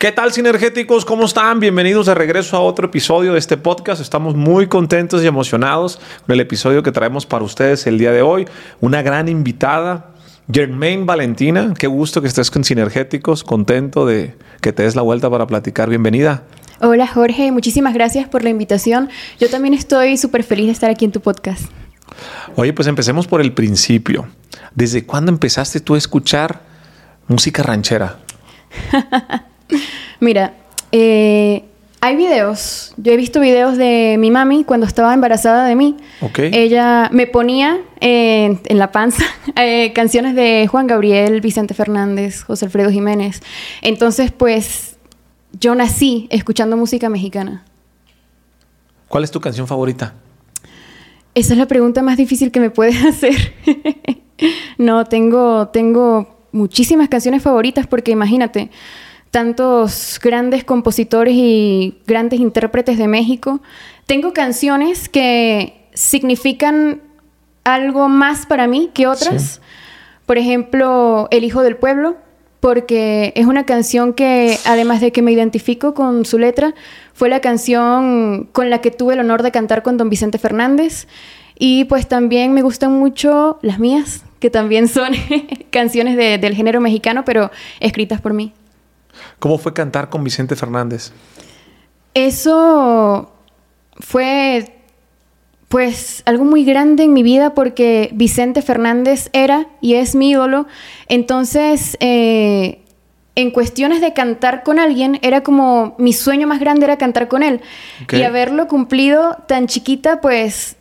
¿Qué tal, sinergéticos? ¿Cómo están? Bienvenidos de regreso a otro episodio de este podcast. Estamos muy contentos y emocionados con el episodio que traemos para ustedes el día de hoy. Una gran invitada, Germaine Valentina. Qué gusto que estés con Sinergéticos. Contento de que te des la vuelta para platicar. Bienvenida. Hola, Jorge. Muchísimas gracias por la invitación. Yo también estoy súper feliz de estar aquí en tu podcast. Oye, pues empecemos por el principio. ¿Desde cuándo empezaste tú a escuchar música ranchera? Mira, eh, hay videos. Yo he visto videos de mi mami cuando estaba embarazada de mí. Ella me ponía en la panza eh, canciones de Juan Gabriel, Vicente Fernández, José Alfredo Jiménez. Entonces, pues, yo nací escuchando música mexicana. ¿Cuál es tu canción favorita? Esa es la pregunta más difícil que me puedes hacer. no, tengo, tengo muchísimas canciones favoritas porque imagínate, tantos grandes compositores y grandes intérpretes de México. Tengo canciones que significan algo más para mí que otras. Por ejemplo, El Hijo del Pueblo, porque es una canción que, además de que me identifico con su letra, fue la canción con la que tuve el honor de cantar con don Vicente Fernández. Y pues también me gustan mucho las mías, que también son canciones del género mexicano, pero escritas por mí. ¿Cómo fue cantar con Vicente Fernández? Eso fue pues algo muy grande en mi vida porque Vicente Fernández era y es mi ídolo. Entonces, eh, en cuestiones de cantar con alguien, era como mi sueño más grande era cantar con él. Y haberlo cumplido tan chiquita, pues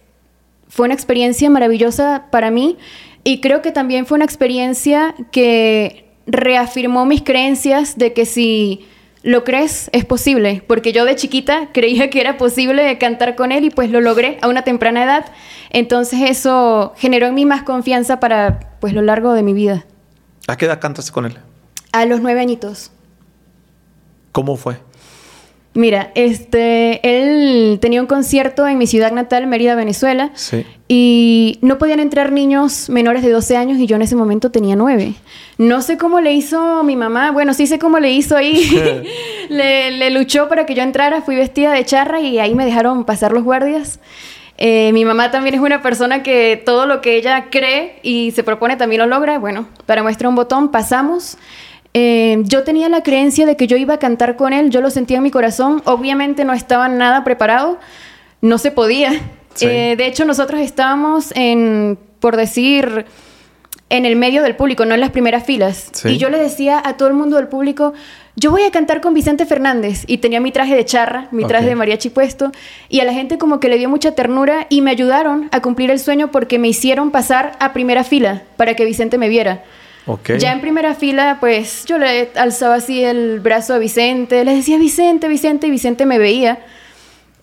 fue una experiencia maravillosa para mí. Y creo que también fue una experiencia que reafirmó mis creencias de que si lo crees es posible, porque yo de chiquita creía que era posible cantar con él y pues lo logré a una temprana edad. Entonces eso generó en mí más confianza para pues lo largo de mi vida. ¿A qué edad cantaste con él? A los nueve añitos. ¿Cómo fue? Mira, este, él tenía un concierto en mi ciudad natal, Mérida, Venezuela, sí. y no podían entrar niños menores de 12 años y yo en ese momento tenía 9. No sé cómo le hizo mi mamá, bueno, sí sé cómo le hizo ahí, le, luchó para que yo entrara, fui vestida de charra y ahí me dejaron pasar los guardias. Eh, mi mamá también es una persona que todo lo que ella cree y se propone también lo logra. Bueno, para muestra un botón, pasamos. Eh, yo tenía la creencia de que yo iba a cantar con él, yo lo sentía en mi corazón, obviamente no estaba nada preparado, no se podía. Eh, de hecho, nosotros estábamos en, por decir, en el medio del público, no en las primeras filas. Y yo le decía a todo el mundo del público, yo voy a cantar con Vicente Fernández. Y tenía mi traje de charra, mi traje de mariachi puesto. Y a la gente como que le dio mucha ternura y me ayudaron a cumplir el sueño porque me hicieron pasar a primera fila para que Vicente me viera. Ya en primera fila, pues yo le alzaba así el brazo a Vicente, le decía Vicente, Vicente, y Vicente me veía.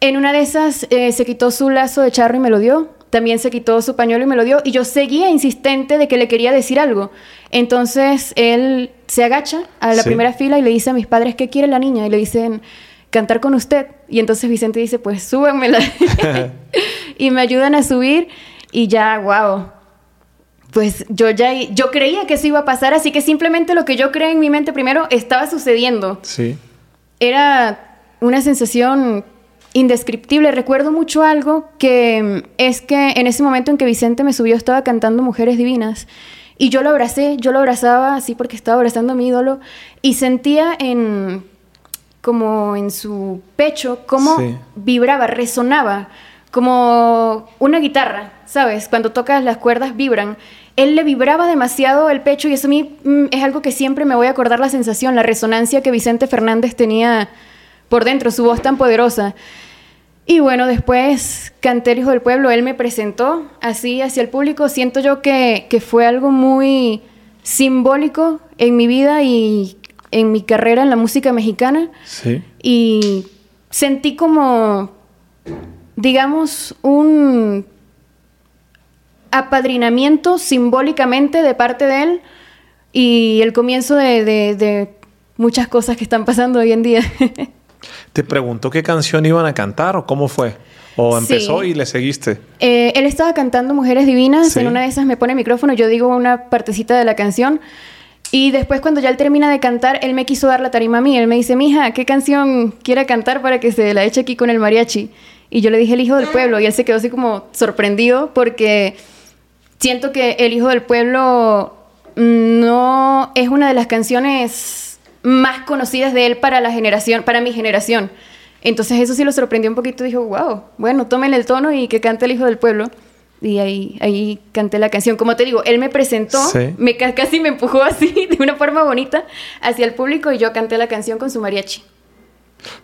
En una de esas eh, se quitó su lazo de charro y me lo dio. También se quitó su pañuelo y me lo dio. Y yo seguía insistente de que le quería decir algo. Entonces él se agacha a la primera fila y le dice a mis padres, ¿qué quiere la niña? Y le dicen, cantar con usted. Y entonces Vicente dice, pues súbanmela. y me ayudan a subir y ya, wow pues yo ya yo creía que eso iba a pasar, así que simplemente lo que yo creé en mi mente primero estaba sucediendo. Sí. Era una sensación indescriptible. Recuerdo mucho algo que es que en ese momento en que Vicente me subió estaba cantando Mujeres Divinas y yo lo abracé, yo lo abrazaba así porque estaba abrazando a mi ídolo y sentía en como en su pecho cómo vibraba, resonaba como una guitarra, ¿sabes? Cuando tocas las cuerdas vibran él le vibraba demasiado el pecho y eso a mí mm, es algo que siempre me voy a acordar la sensación, la resonancia que Vicente Fernández tenía por dentro, su voz tan poderosa. Y bueno, después canté Hijo del Pueblo, él me presentó así hacia el público. Siento yo que, que fue algo muy simbólico en mi vida y en mi carrera en la música mexicana. Sí. Y sentí como, digamos, un apadrinamiento simbólicamente de parte de él y el comienzo de, muchas cosas que están pasando hoy en día. ¿Te preguntó qué canción iban a cantar o cómo fue? ¿O empezó y le seguiste? Eh, él estaba cantando Mujeres Divinas, en una de esas me pone el micrófono, yo digo una partecita de la canción Y después cuando ya él termina de cantar, él me quiso dar la tarima a mí. Él me dice, mija, ¿qué canción quiere cantar para que se la eche aquí con el mariachi? Y yo le dije El Hijo del Pueblo y él se quedó así como sorprendido porque siento que El Hijo del Pueblo no es una de las canciones más conocidas de él para la generación, para mi generación. Entonces eso sí lo sorprendió un poquito. Dijo, wow, bueno, tómenle el tono y que cante El Hijo del Pueblo. Y ahí, ahí canté la canción. Como te digo, él me presentó, me, casi me empujó así, de una forma bonita, hacia el público y yo canté la canción con su mariachi.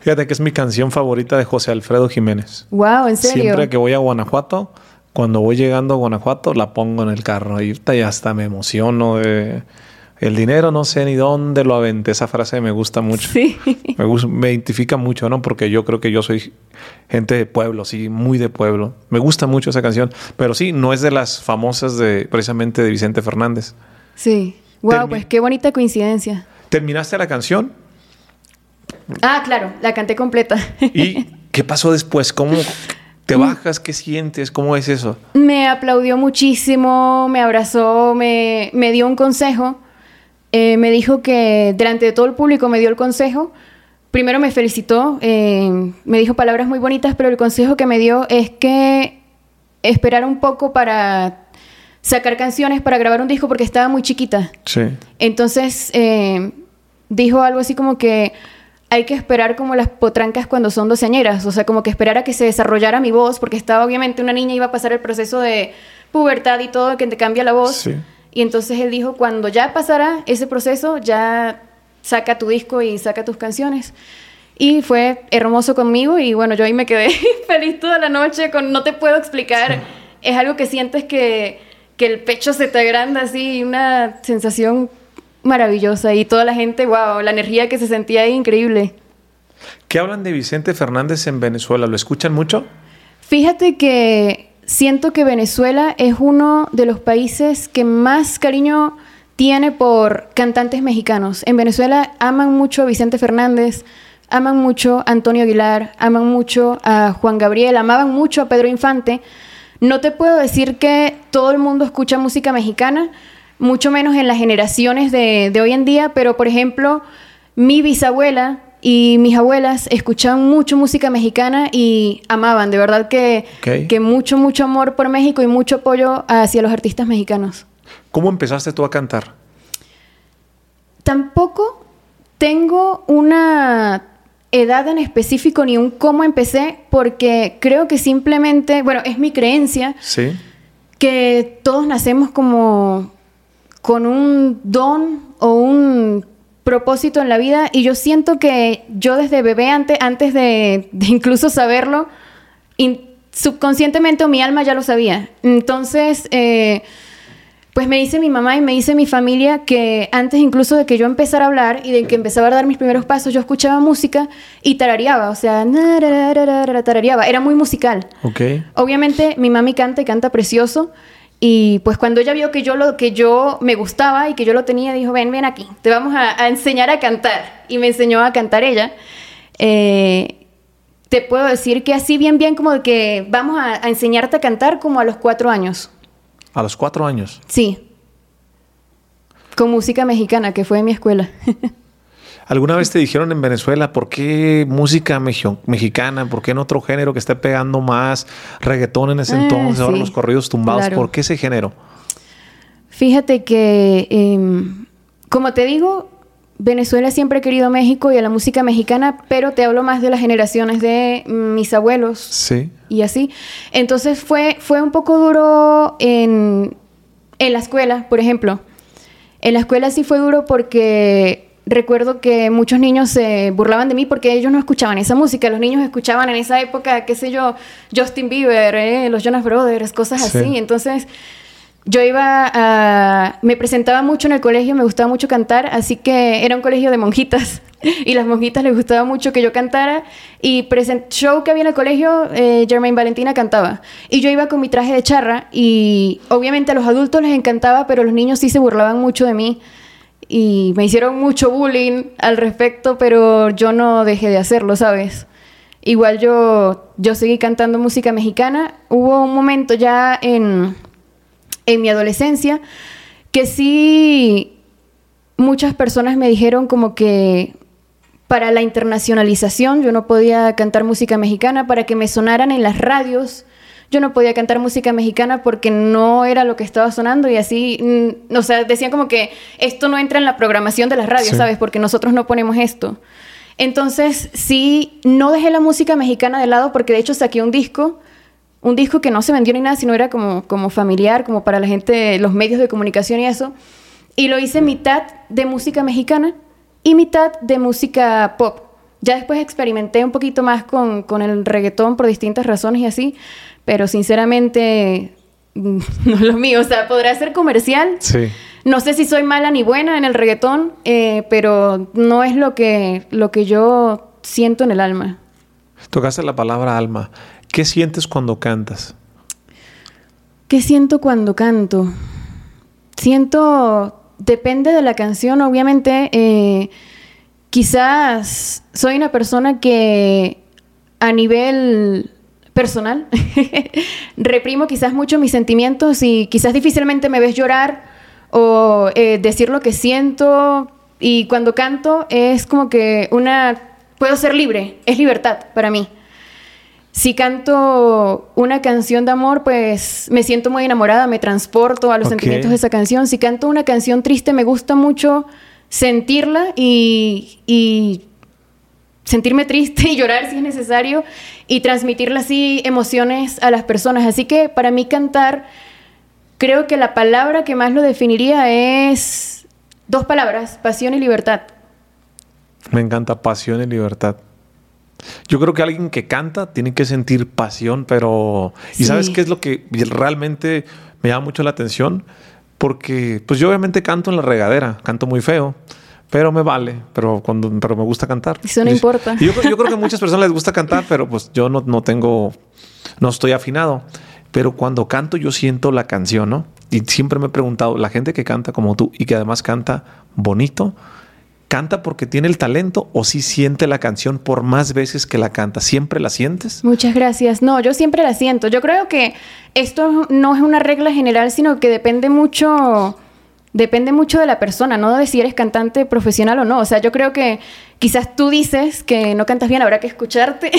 Fíjate que es mi canción favorita de José Alfredo Jiménez. Wow, ¿en serio? Siempre que voy a Guanajuato, cuando voy llegando a Guanajuato, la pongo en el carro. Y ya hasta me emociono de... El dinero no sé ni dónde lo aventé. Esa frase me gusta mucho. Sí. Me, me identifica mucho, ¿no? Porque yo creo que yo soy gente de pueblo, sí, muy de pueblo. Me gusta mucho esa canción. Pero sí, no es de las famosas de precisamente de Vicente Fernández. Sí. Wow, pues qué bonita coincidencia. ¿Terminaste la canción? Ah, claro, la canté completa. ¿Y qué pasó después? ¿Cómo te mm. bajas? ¿Qué sientes? ¿Cómo es eso? Me aplaudió muchísimo, me abrazó, me, dio un consejo. Eh, me dijo que delante de todo el público me dio el consejo. Primero me felicitó, eh, me dijo palabras muy bonitas, pero el consejo que me dio es que esperara un poco para sacar canciones, para grabar un disco, porque estaba muy chiquita. Sí. Entonces eh, dijo algo así como que hay que esperar como las potrancas cuando son doceañeras, o sea, como que esperar a que se desarrollara mi voz, porque estaba obviamente una niña iba a pasar el proceso de pubertad y todo, que te cambia la voz. Y entonces él dijo, cuando ya pasara ese proceso, ya saca tu disco y saca tus canciones. Y fue hermoso conmigo y bueno, yo ahí me quedé feliz toda la noche con no te puedo explicar. Es algo que sientes que, que el pecho se te agranda así, una sensación maravillosa y toda la gente, wow, la energía que se sentía ahí, increíble. ¿Qué hablan de Vicente Fernández en Venezuela? ¿Lo escuchan mucho? Fíjate que siento que Venezuela es uno de los países que más cariño tiene por cantantes mexicanos. En Venezuela aman mucho a Vicente Fernández, aman mucho a Antonio Aguilar, aman mucho a Juan Gabriel, amaban mucho a Pedro Infante. No te puedo decir que todo el mundo escucha música mexicana, mucho menos en las generaciones de, hoy en día, pero por ejemplo, mi bisabuela y mis abuelas escuchaban mucho música mexicana y amaban, de verdad que, que mucho, mucho amor por México y mucho apoyo hacia los artistas mexicanos. ¿Cómo empezaste tú a cantar? Tampoco tengo una edad en específico ni un cómo empecé, porque creo que simplemente, bueno, es mi creencia. Sí. Que todos nacemos como con un don o un propósito en la vida y yo siento que yo desde bebé antes, antes de, incluso saberlo, subconscientemente o mi alma ya lo sabía. Entonces, eh, pues me dice mi mamá y me dice mi familia que antes incluso de que yo empezara a hablar y de que empezaba a dar mis primeros pasos, yo escuchaba música y tarareaba, o sea, tarareaba, era muy musical. Okay. Obviamente mi mami canta y canta precioso, y pues cuando ella vio que yo lo que yo me gustaba y que yo lo tenía, dijo, ven, ven aquí, te vamos a, enseñar a cantar. Y me enseñó a cantar ella. Eh, te puedo decir que así bien, bien como de que vamos a, a, enseñarte a cantar como a los cuatro años. ¿A los cuatro años? Sí. Con música mexicana, que fue en mi escuela. ¿Alguna vez te dijeron en Venezuela por qué música mexicana, por qué en otro género que esté pegando más reggaetón en ese ah, entonces, ahora los corridos tumbados? ¿Por qué ese género? Fíjate que, em, como te digo, Venezuela siempre ha querido México y a la música mexicana, pero te hablo más de las generaciones de mis abuelos. Sí. Y así. Entonces fue, fue un poco duro en, en la escuela, por ejemplo. En la escuela sí fue duro porque recuerdo que muchos niños se burlaban de mí porque ellos no escuchaban esa música. Los niños escuchaban en esa época, qué sé yo, Justin Bieber, eh, los Jonas Brothers, cosas así. Entonces, yo iba a... Me presentaba mucho en el colegio, me gustaba mucho cantar, así que era un colegio de monjitas. y las monjitas les gustaba mucho que yo cantara. Y present show que había en el colegio, eh, Germain Valentina cantaba. Y yo iba con mi traje de charra y obviamente a los adultos les encantaba, pero los niños sí se burlaban mucho de mí y me hicieron mucho bullying al respecto, pero yo no dejé de hacerlo, ¿sabes? Igual yo, yo seguí cantando música mexicana. Hubo un momento ya en, en mi adolescencia que sí muchas personas me dijeron como que para la internacionalización yo no podía cantar música mexicana, para que me sonaran en las radios yo no podía cantar música mexicana porque no era lo que estaba sonando y así, mm, o sea, decían como que esto no entra en la programación de las radios, ¿sabes? Porque nosotros no ponemos esto. Entonces, sí, no dejé la música mexicana de lado porque de hecho saqué un disco, un disco que no se vendió ni nada, sino era como, como familiar, como para la gente, los medios de comunicación y eso. Y lo hice mitad de música mexicana y mitad de música pop. Ya después experimenté un poquito más con, con el reggaetón por distintas razones y así, pero sinceramente no es lo mío. O sea, podrá ser comercial. Sí. No sé si soy mala ni buena en el reggaetón, eh, pero no es lo que, lo que yo siento en el alma. Tocaste la palabra alma. ¿Qué sientes cuando cantas? ¿Qué siento cuando canto? Siento, depende de la canción, obviamente. Eh, quizás soy una persona que a nivel personal reprimo quizás mucho mis sentimientos y quizás difícilmente me ves llorar o eh, decir lo que siento y cuando canto es como que una puedo ser libre, es libertad para mí. Si canto una canción de amor, pues me siento muy enamorada, me transporto a los sentimientos de esa canción. Si canto una canción triste, me gusta mucho sentirla y, y sentirme triste y llorar si es necesario y transmitirle así emociones a las personas. Así que para mí cantar, creo que la palabra que más lo definiría es dos palabras, pasión y libertad. Me encanta pasión y libertad. Yo creo que alguien que canta tiene que sentir pasión, pero... ¿Y sabes qué es lo que realmente me llama mucho la atención? Porque, pues yo obviamente canto en la regadera, canto muy feo pero me vale, pero cuando pero me gusta cantar. Eso no importa. yo, yo, creo que a muchas personas les gusta cantar, pero pues yo no, no tengo, no estoy afinado. Pero cuando canto yo siento la canción, ¿no? Y siempre me he preguntado, la gente que canta como tú y que además canta bonito, ¿canta porque tiene el talento o si siente la canción por más veces que la canta? ¿Siempre la sientes? Muchas gracias. No, yo siempre la siento. Yo creo que esto no es una regla general, sino que depende mucho depende mucho de la persona, no de si eres cantante profesional o no. O sea, yo creo que quizás tú dices que no cantas bien, habrá que escucharte,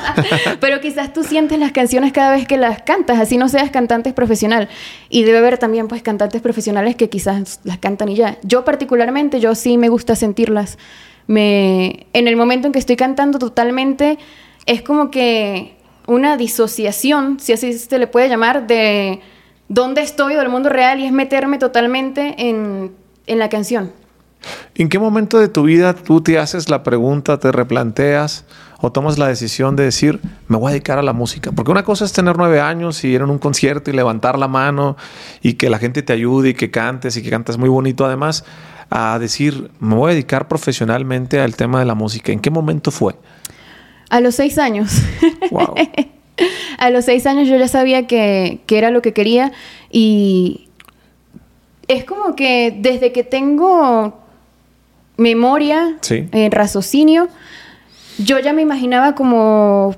pero quizás tú sientes las canciones cada vez que las cantas, así no seas cantante profesional. Y debe haber también pues cantantes profesionales que quizás las cantan y ya. Yo particularmente, yo sí me gusta sentirlas. Me, en el momento en que estoy cantando totalmente, es como que una disociación, si así se le puede llamar, de dónde estoy del mundo real y es meterme totalmente en, la canción. ¿En qué momento de tu vida tú te haces la pregunta, te replanteas o tomas la decisión de decir, me voy a dedicar a la música? Porque una cosa es tener nueve años y ir en un concierto y levantar la mano y que la gente te ayude y que cantes y que cantes muy bonito además, a decir, me voy a dedicar profesionalmente al tema de la música. ¿En qué momento fue? A los seis años. Wow. a los seis años yo ya sabía que, era lo que quería y es como que desde que tengo memoria, eh, raciocinio, yo ya me imaginaba como,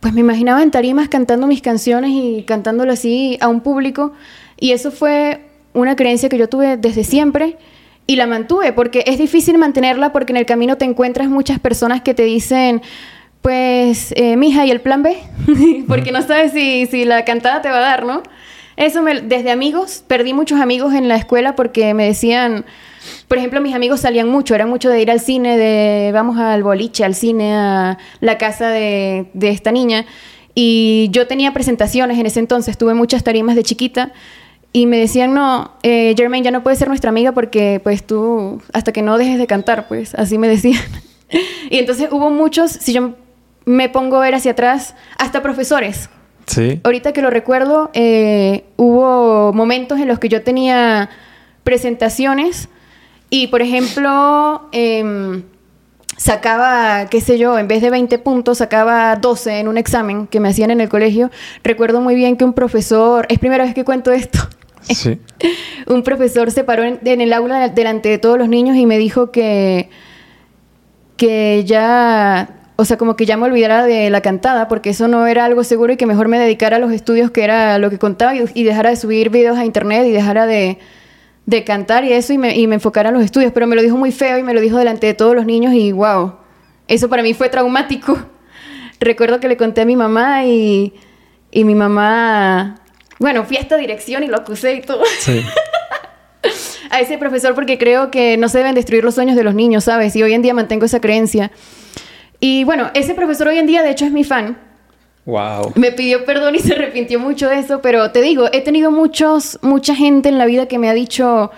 pues me imaginaba en tarimas cantando mis canciones y cantándolo así a un público. Y eso fue una creencia que yo tuve desde siempre y la mantuve porque es difícil mantenerla porque en el camino te encuentras muchas personas que te dicen, pues, eh, mija, ¿y el plan B? Porque no sabes si, si, la cantada te va a dar, ¿no? Eso me, desde amigos, perdí muchos amigos en la escuela porque me decían, por ejemplo, mis amigos salían mucho, eran mucho de ir al cine, de vamos al boliche, al cine, a la casa de, de esta niña. Y yo tenía presentaciones en ese entonces, tuve muchas tarimas de chiquita. Y me decían, no, eh, Jermaine ya no puede ser nuestra amiga porque pues tú, hasta que no dejes de cantar, pues así me decían. y entonces hubo muchos, si yo me pongo a ver hacia atrás, hasta profesores. Sí. Ahorita que lo recuerdo, eh, hubo momentos en los que yo tenía presentaciones y, por ejemplo, em, sacaba, qué sé yo, en vez de 20 puntos, sacaba 12 en un examen que me hacían en el colegio. Recuerdo muy bien que un profesor, es primera vez que cuento esto. Sí. un profesor se paró en, en, el aula delante de todos los niños y me dijo que, que ya o sea, como que ya me olvidara de la cantada, porque eso no era algo seguro y que mejor me dedicara a los estudios, que era lo que contaba, y, dejara de subir videos a internet y dejara de, de cantar y eso y me, y me enfocara en los estudios, pero me lo dijo muy feo y me lo dijo delante de todos los niños y wow, eso para mí fue traumático. Recuerdo que le conté a mi mamá y, y mi mamá, bueno, fui a esta dirección y lo acusé y todo. Sí. a ese profesor porque creo que no se deben destruir los sueños de los niños, ¿sabes? Y hoy en día mantengo esa creencia. Y bueno, ese profesor hoy en día de hecho es mi fan. Wow. Me pidió perdón y se arrepintió mucho de eso, pero te digo, he tenido muchos, mucha gente en la vida que me ha dicho,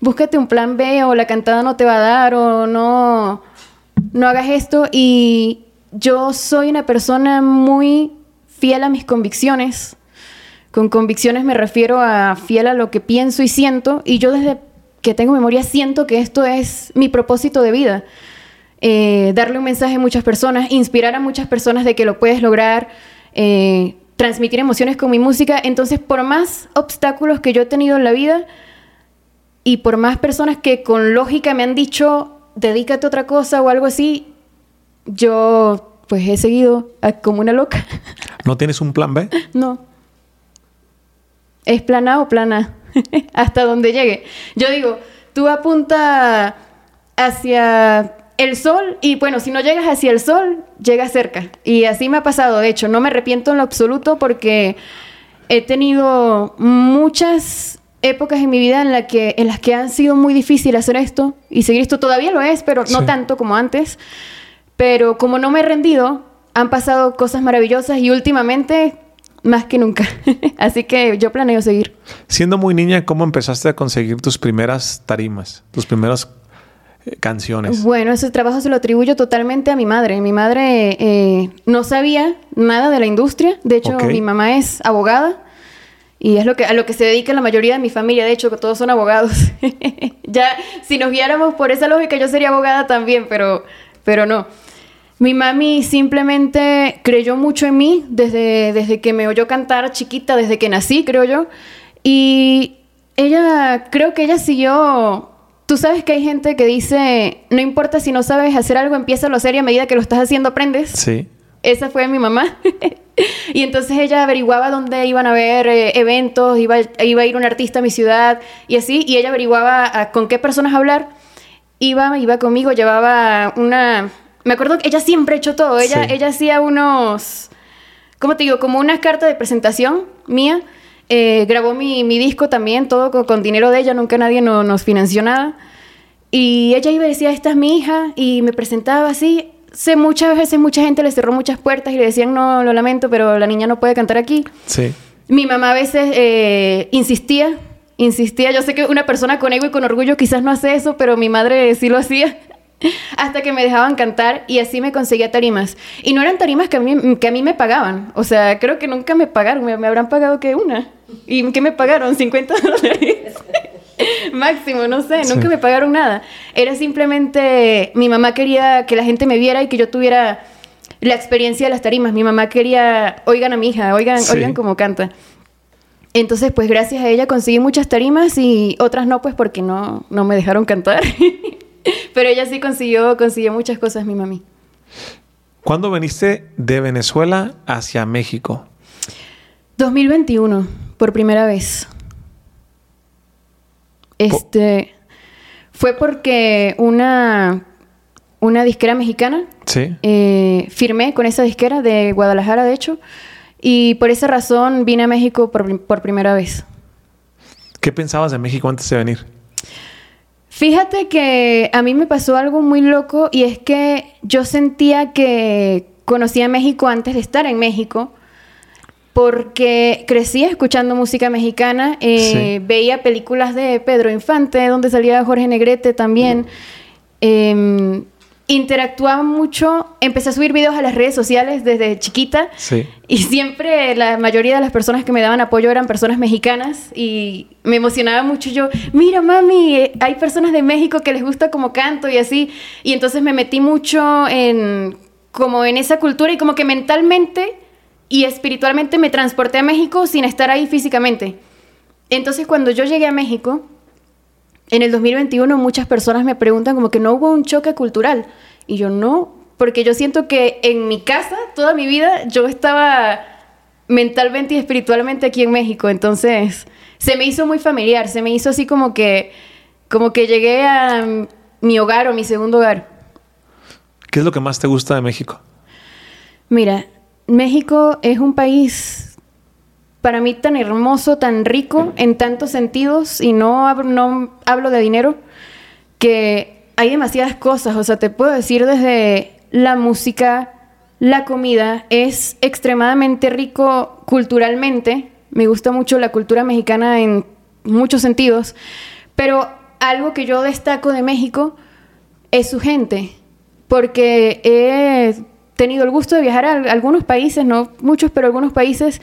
búscate un plan B o la cantada no te va a dar o no, no hagas esto. Y yo soy una persona muy fiel a mis convicciones. Con convicciones me refiero a fiel a lo que pienso y siento. Y yo desde que tengo memoria siento que esto es mi propósito de vida. Eh, darle un mensaje a muchas personas, inspirar a muchas personas de que lo puedes lograr, eh, transmitir emociones con mi música. Entonces, por más obstáculos que yo he tenido en la vida y por más personas que con lógica me han dicho, dedícate a otra cosa o algo así, yo pues he seguido como una loca. ¿No tienes un plan B? No. Es plan A o plan A. Hasta donde llegue. Yo digo, tú apunta hacia el sol y bueno, si no llegas hacia el sol, llegas cerca. Y así me ha pasado, de hecho, no me arrepiento en lo absoluto porque he tenido muchas épocas en mi vida en, la que, en las que han sido muy difícil hacer esto y seguir esto. Todavía lo es, pero no tanto como antes. Pero como no me he rendido, han pasado cosas maravillosas y últimamente más que nunca. Así que yo planeo seguir. Siendo muy niña, ¿cómo empezaste a conseguir tus primeras tarimas, tus primeras eh, canciones? Bueno, ese trabajo se lo atribuyo totalmente a mi madre. Mi madre eh, no sabía nada de la industria. De hecho, mi mamá es abogada. Y es lo que, a lo que se dedica la mayoría de mi familia, de hecho, todos son abogados. ya, si nos guiáramos por esa lógica, yo sería abogada también, pero, pero no. Mi mami simplemente creyó mucho en mí desde, desde que me oyó cantar chiquita, desde que nací, creo yo. Y ella, creo que ella siguió... Tú sabes que hay gente que dice, no importa si no sabes hacer algo, empieza a lo hacer y a medida que lo estás haciendo aprendes. Sí. Esa fue mi mamá. y entonces ella averiguaba dónde iban a haber eh, eventos, iba, iba a ir un artista a mi ciudad y así, y ella averiguaba con qué personas hablar. Iba, iba conmigo, llevaba una me acuerdo que ella siempre ha hecho todo. Ella, ella hacía unos, ¿cómo te digo? Como una carta de presentación mía. Eh, grabó mi, disco también, todo con, dinero de ella, nunca nadie nos financió nada. Y ella iba y decía, esta es mi hija, y me presentaba así. Sé, muchas veces mucha gente le cerró muchas puertas y le decían, no, lo lamento, pero la niña no puede cantar aquí. Sí. Mi mamá a veces eh, insistía, insistía. Yo sé que una persona con ego y con orgullo quizás no hace eso, pero mi madre sí lo hacía. Hasta que me dejaban cantar y así me conseguía tarimas. Y no eran tarimas que a mí, que a mí me pagaban. O sea, creo que nunca me pagaron. Me, habrán pagado que una. ¿Y qué me pagaron? 50 dólares. Máximo, no sé. Nunca me pagaron nada. Era simplemente... Mi mamá quería que la gente me viera y que yo tuviera la experiencia de las tarimas. Mi mamá quería... Oigan a mi hija. Oigan, oigan cómo canta. Entonces, pues gracias a ella conseguí muchas tarimas y otras no, pues porque no, no me dejaron cantar. Pero ella sí consiguió, consiguió muchas cosas, mi mami. ¿Cuándo viniste de Venezuela hacia México? 2021, por primera vez. Este fue porque una, una disquera mexicana. Sí. Eh, firmé con esa disquera de Guadalajara, de hecho. Y por esa razón vine a México por, por primera vez. ¿Qué pensabas de México antes de venir? Fíjate que a mí me pasó algo muy loco y es que yo sentía que conocía México antes de estar en México porque crecí escuchando música mexicana, eh, veía películas de Pedro Infante, donde salía Jorge Negrete también. Em, interactuaba mucho, empecé a subir videos a las redes sociales desde chiquita sí. y siempre la mayoría de las personas que me daban apoyo eran personas mexicanas y me emocionaba mucho yo, mira mami, eh, hay personas de México que les gusta como canto y así y entonces me metí mucho en como en esa cultura y como que mentalmente y espiritualmente me transporté a México sin estar ahí físicamente. Entonces cuando yo llegué a México, en el 2021 muchas personas me preguntan como que no hubo un choque cultural. Y yo no, porque yo siento que en mi casa, toda mi vida, yo estaba mentalmente y espiritualmente aquí en México. Entonces, se me hizo muy familiar, se me hizo así como que, como que llegué a mi hogar o mi segundo hogar. ¿Qué es lo que más te gusta de México? Mira, México es un país para mí tan hermoso, tan rico en tantos sentidos, y no, no hablo de dinero, que hay demasiadas cosas. O sea, te puedo decir desde la música, la comida, es extremadamente rico culturalmente. Me gusta mucho la cultura mexicana en muchos sentidos, pero algo que yo destaco de México es su gente, porque he tenido el gusto de viajar a algunos países, no muchos, pero algunos países,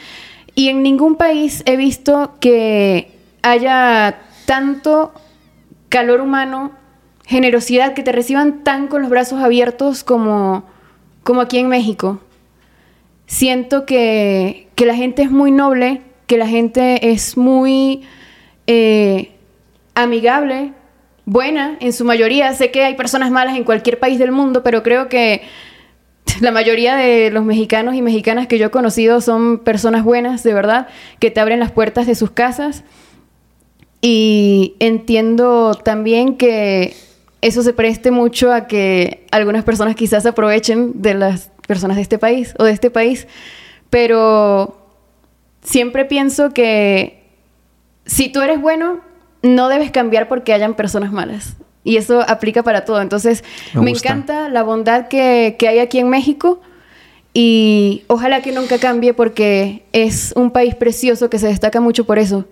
y en ningún país he visto que haya tanto calor humano, generosidad, que te reciban tan con los brazos abiertos como, como aquí en México. Siento que, que la gente es muy noble, que la gente es muy eh, amigable, buena en su mayoría. Sé que hay personas malas en cualquier país del mundo, pero creo que la mayoría de los mexicanos y mexicanas que yo he conocido son personas buenas, de verdad, que te abren las puertas de sus casas. Y entiendo también que eso se preste mucho a que algunas personas quizás aprovechen de las personas de este país o de este país, pero siempre pienso que si tú eres bueno, no debes cambiar porque hayan personas malas. Y eso aplica para todo. Entonces, me, encanta la bondad que, que hay aquí en México y ojalá que nunca cambie porque es un país precioso que se destaca mucho por eso.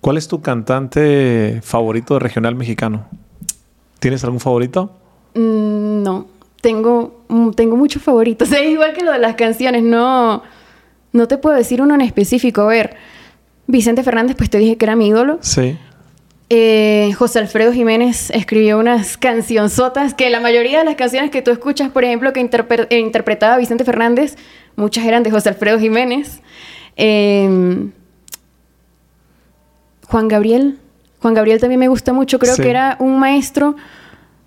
¿Cuál es tu cantante favorito regional mexicano? ¿Tienes algún favorito? Mm, no, tengo, mm, tengo muchos favoritos. Es igual que lo de las canciones, no, no te puedo decir uno en específico. A ver, Vicente Fernández, pues te dije que era mi ídolo. Sí. Eh, José Alfredo Jiménez escribió unas cancionzotas que la mayoría de las canciones que tú escuchas, por ejemplo, que eh, interpretaba Vicente Fernández, muchas eran de José Alfredo Jiménez. Em, Juan Gabriel. Juan Gabriel también me gusta mucho. Creo que era un maestro,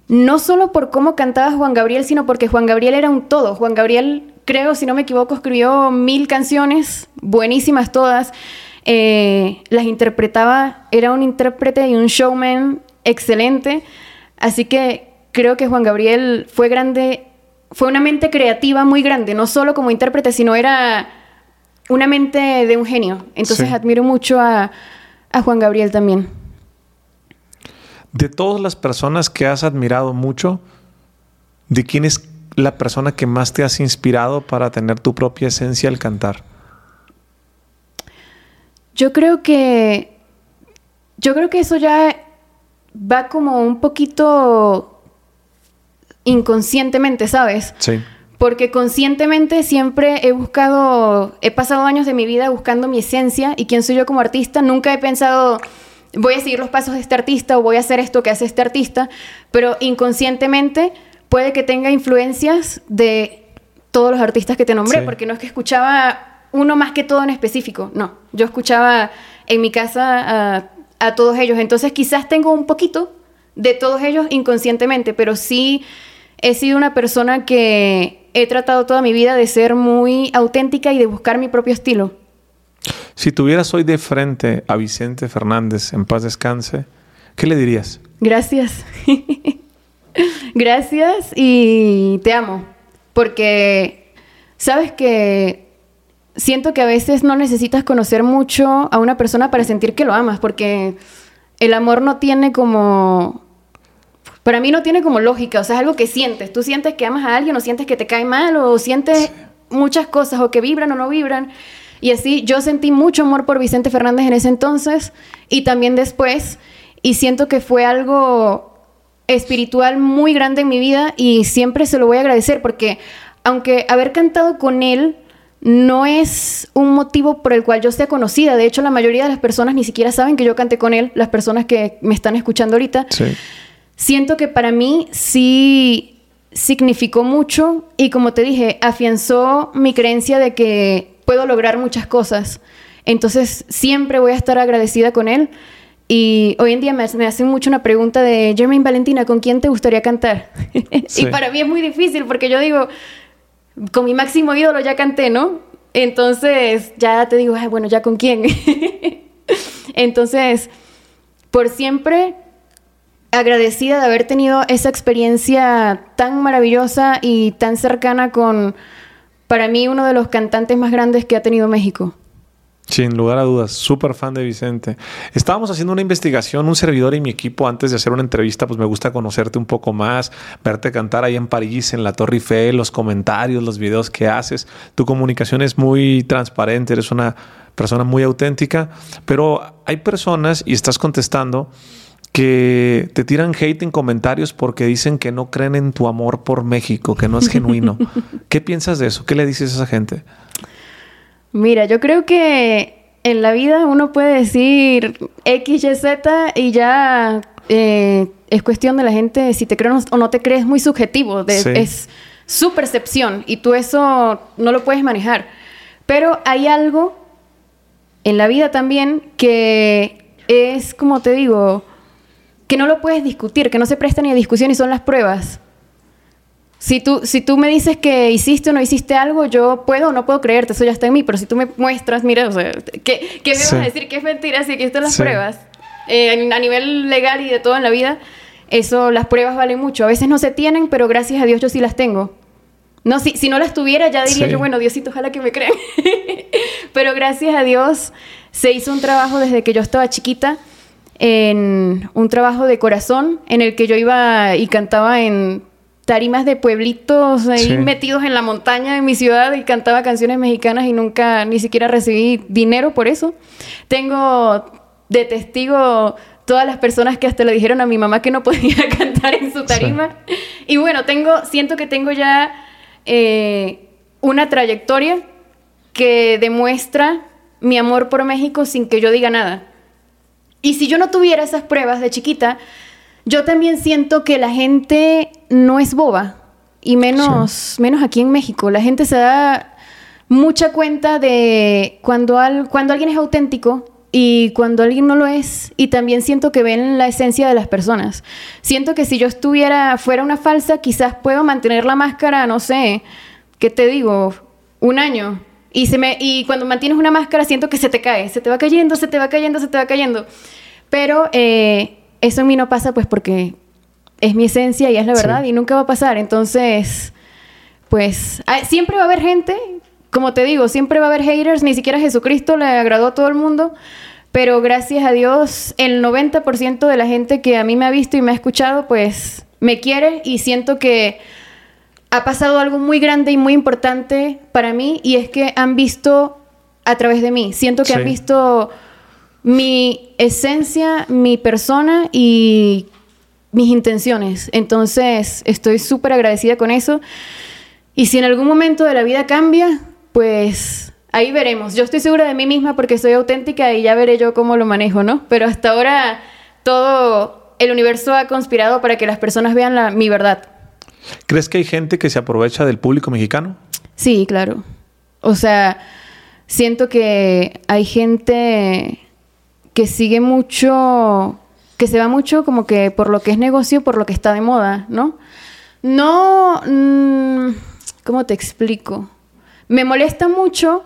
no solo por cómo cantaba Juan Gabriel, sino porque Juan Gabriel era un todo. Juan Gabriel, creo, si no me equivoco, escribió mil canciones, buenísimas todas. Eh, las interpretaba, era un intérprete y un showman excelente, así que creo que Juan Gabriel fue grande, fue una mente creativa muy grande, no solo como intérprete, sino era una mente de un genio. Entonces admiro mucho a, a Juan Gabriel también. De todas las personas que has admirado mucho, ¿de quién es la persona que más te has inspirado para tener tu propia esencia al cantar? Yo creo que. Yo creo que eso ya va como un poquito inconscientemente, ¿sabes? Sí. Porque conscientemente siempre he buscado, he pasado años de mi vida buscando mi esencia y quién soy yo como artista. Nunca he pensado, voy a seguir los pasos de este artista o voy a hacer esto que hace este artista, pero inconscientemente puede que tenga influencias de todos los artistas que te nombré, porque no es que escuchaba uno más que todo en específico, no. Yo escuchaba en mi casa a, todos ellos, entonces quizás tengo un poquito de todos ellos inconscientemente, pero sí he sido una persona que he tratado toda mi vida de ser muy auténtica y de buscar mi propio estilo. Si tuvieras hoy de frente a Vicente Fernández, en paz descanse, ¿qué le dirías? Gracias. Gracias y te amo. Porque sabes que siento que a veces no necesitas conocer mucho a una persona para sentir que lo amas, porque el amor no tiene como... Para mí no tiene como lógica, o sea, es algo que sientes. Tú sientes que amas a alguien o sientes que te cae mal o sientes muchas cosas o que vibran o no vibran. Y así yo sentí mucho amor por Vicente Fernández en ese entonces y también después. Y siento que fue algo espiritual muy grande en mi vida y siempre se lo voy a agradecer porque aunque haber cantado con él no es un motivo por el cual yo sea conocida. De hecho, la mayoría de las personas ni siquiera saben que yo canté con él, las personas que me están escuchando ahorita. Siento que para mí sí significó mucho y como te dije, afianzó mi creencia de que puedo lograr muchas cosas. Entonces, siempre voy a estar agradecida con él. Y hoy en día me, hacen mucho una pregunta de, Jermaine Valentina, ¿con quién te gustaría cantar? y para mí es muy difícil porque yo digo, con mi máximo ídolo ya canté, ¿no? Entonces, ya te digo, bueno, ¿ya con quién? Entonces, por siempre agradecida de haber tenido esa experiencia tan maravillosa y tan cercana con, para mí, uno de los cantantes más grandes que ha tenido México. Sin lugar a dudas, súper fan de Vicente. Estábamos haciendo una investigación, un servidor y mi equipo, antes de hacer una entrevista, pues me gusta conocerte un poco más, verte cantar ahí en París, en la Torre Eiffel, los comentarios, los videos que haces. Tu comunicación es muy transparente, eres una persona muy auténtica, pero hay personas, y estás contestando, que te tiran hate en comentarios porque dicen que no creen en tu amor por México, que no es genuino. ¿Qué piensas de eso? ¿Qué le dices a esa gente? Mira, yo creo que en la vida uno puede decir X, Y, Z y ya eh, es cuestión de la gente si te crees o no te crees, muy subjetivo. Es su percepción y tú eso no lo puedes manejar. Pero hay algo en la vida también que es, como te digo, que no lo puedes discutir, que no se presta ni a discusión y son las pruebas. Si tú, si tú me dices que hiciste o no hiciste algo, yo puedo o no puedo creerte, eso ya está en mí, pero si tú me muestras, mira, o sea, ¿qué, qué me vas a decir que es mentira si aquí están las pruebas? Eh, a nivel legal y de todo en la vida, eso, las pruebas valen mucho. A veces no se tienen, pero gracias a Dios yo sí las tengo. No, si, si no las tuviera, ya diría yo, bueno, Diosito, ojalá que me crean. pero gracias a Dios se hizo un trabajo desde que yo estaba chiquita, en un trabajo de corazón, en el que yo iba y cantaba en tarimas de pueblitos ahí metidos en la montaña de mi ciudad y cantaba canciones mexicanas y nunca ni siquiera recibí dinero por eso. Tengo de testigo todas las personas que hasta le dijeron a mi mamá que no podía cantar en su tarima. Y bueno, tengo, siento que tengo ya eh, una trayectoria que demuestra mi amor por México sin que yo diga nada. Y si yo no tuviera esas pruebas de chiquita, yo también siento que la gente no es boba, y menos, menos aquí en México. La gente se da mucha cuenta de cuando, cuando alguien es auténtico y cuando alguien no lo es. Y también siento que ven la esencia de las personas. Siento que si yo estuviera, fuera una falsa, quizás puedo mantener la máscara, no sé, ¿qué te digo? Un año. Y, se me, y cuando mantienes una máscara siento que se te cae, se te va cayendo, se te va cayendo, se te va cayendo. Pero eh, eso en mí no pasa pues porque es mi esencia y es la verdad y nunca va a pasar. Entonces, pues siempre va a haber gente, como te digo, siempre va a haber haters, ni siquiera Jesucristo le agradó a todo el mundo, pero gracias a Dios el 90% de la gente que a mí me ha visto y me ha escuchado, pues me quiere y siento que ha pasado algo muy grande y muy importante para mí y es que han visto a través de mí, siento que han visto mi esencia, mi persona y mis intenciones. Entonces, estoy súper agradecida con eso. Y si en algún momento de la vida cambia, pues ahí veremos. Yo estoy segura de mí misma porque soy auténtica y ya veré yo cómo lo manejo, ¿no? Pero hasta ahora todo el universo ha conspirado para que las personas vean la, mi verdad. ¿Crees que hay gente que se aprovecha del público mexicano? Sí, claro. O sea, siento que hay gente que sigue mucho, que se va mucho como que por lo que es negocio, por lo que está de moda, ¿no? No, mm, ¿cómo te explico? Me molesta mucho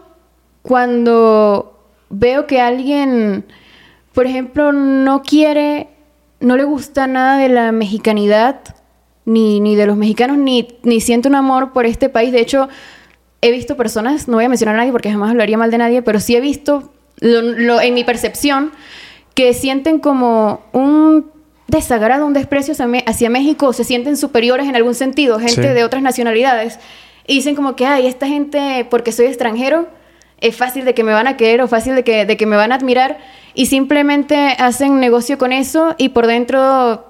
cuando veo que alguien, por ejemplo, no quiere, no le gusta nada de la mexicanidad, ni, ni de los mexicanos, ni, ni siente un amor por este país. De hecho, he visto personas, no voy a mencionar a nadie porque jamás hablaría mal de nadie, pero sí he visto lo, en mi percepción, que sienten como un desagrado, un desprecio hacia, México, se sienten superiores en algún sentido, gente de otras nacionalidades, y dicen como que, ay, esta gente, porque soy extranjero, es fácil de que me van a querer o fácil de que, de que me van a admirar, y simplemente hacen negocio con eso y por dentro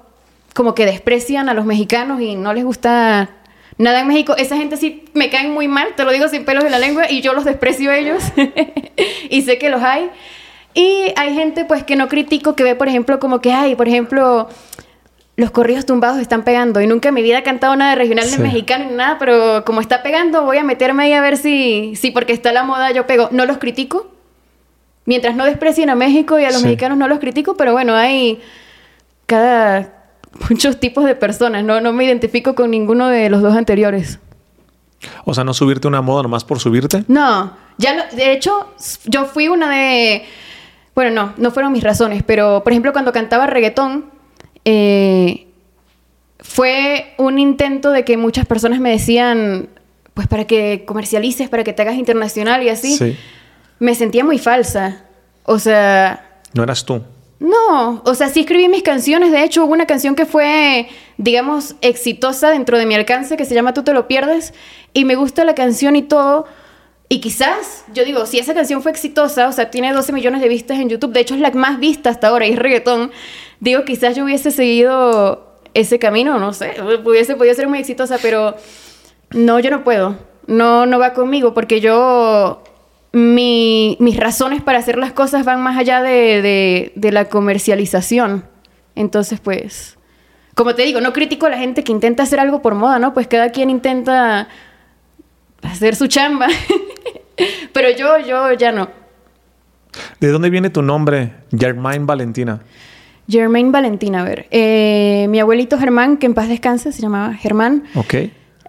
como que desprecian a los mexicanos y no les gusta nada en México. Esa gente sí me caen muy mal, te lo digo sin pelos en la lengua, y yo los desprecio a ellos. y sé que los hay. Y hay gente pues que no critico, que ve por ejemplo como que hay, por ejemplo, los corridos tumbados están pegando. Y nunca en mi vida he cantado nada de regional ni mexicano ni nada, pero como está pegando, voy a meterme ahí a ver si, si porque está la moda yo pego. No los critico. Mientras no desprecien a México y a los mexicanos no los critico, pero bueno, hay cada muchos tipos de personas. No, no me identifico con ninguno de los dos anteriores. O sea, no subirte una moda nomás por subirte. No, Ya de hecho, yo fui una de... Bueno, no, no fueron mis razones, pero por ejemplo cuando cantaba reggaetón, eh, fue un intento de que muchas personas me decían, pues para que comercialices, para que te hagas internacional y así. Sí. Me sentía muy falsa. O sea... No eras tú. No, o sea, sí escribí mis canciones. De hecho, hubo una canción que fue, digamos, exitosa dentro de mi alcance, que se llama Tú te lo pierdes. Y me gusta la canción y todo. Y quizás, yo digo, si esa canción fue exitosa, o sea, tiene 12 millones de vistas en YouTube, de hecho es la más vista hasta ahora y es reggaetón, digo, quizás yo hubiese seguido ese camino, no sé, hubiese podido ser muy exitosa, pero no, yo no puedo. No, no va conmigo porque yo... Mi, mis razones para hacer las cosas van más allá de, de, la comercialización. Entonces, pues, como te digo, no critico a la gente que intenta hacer algo por moda, ¿no? Pues cada quien intenta hacer su chamba. Pero yo, yo ya no. ¿De dónde viene tu nombre, Germain Valentina? Germain Valentina, a ver. Eh, mi abuelito Germán, que en paz descanse, se llamaba Germán. Ok.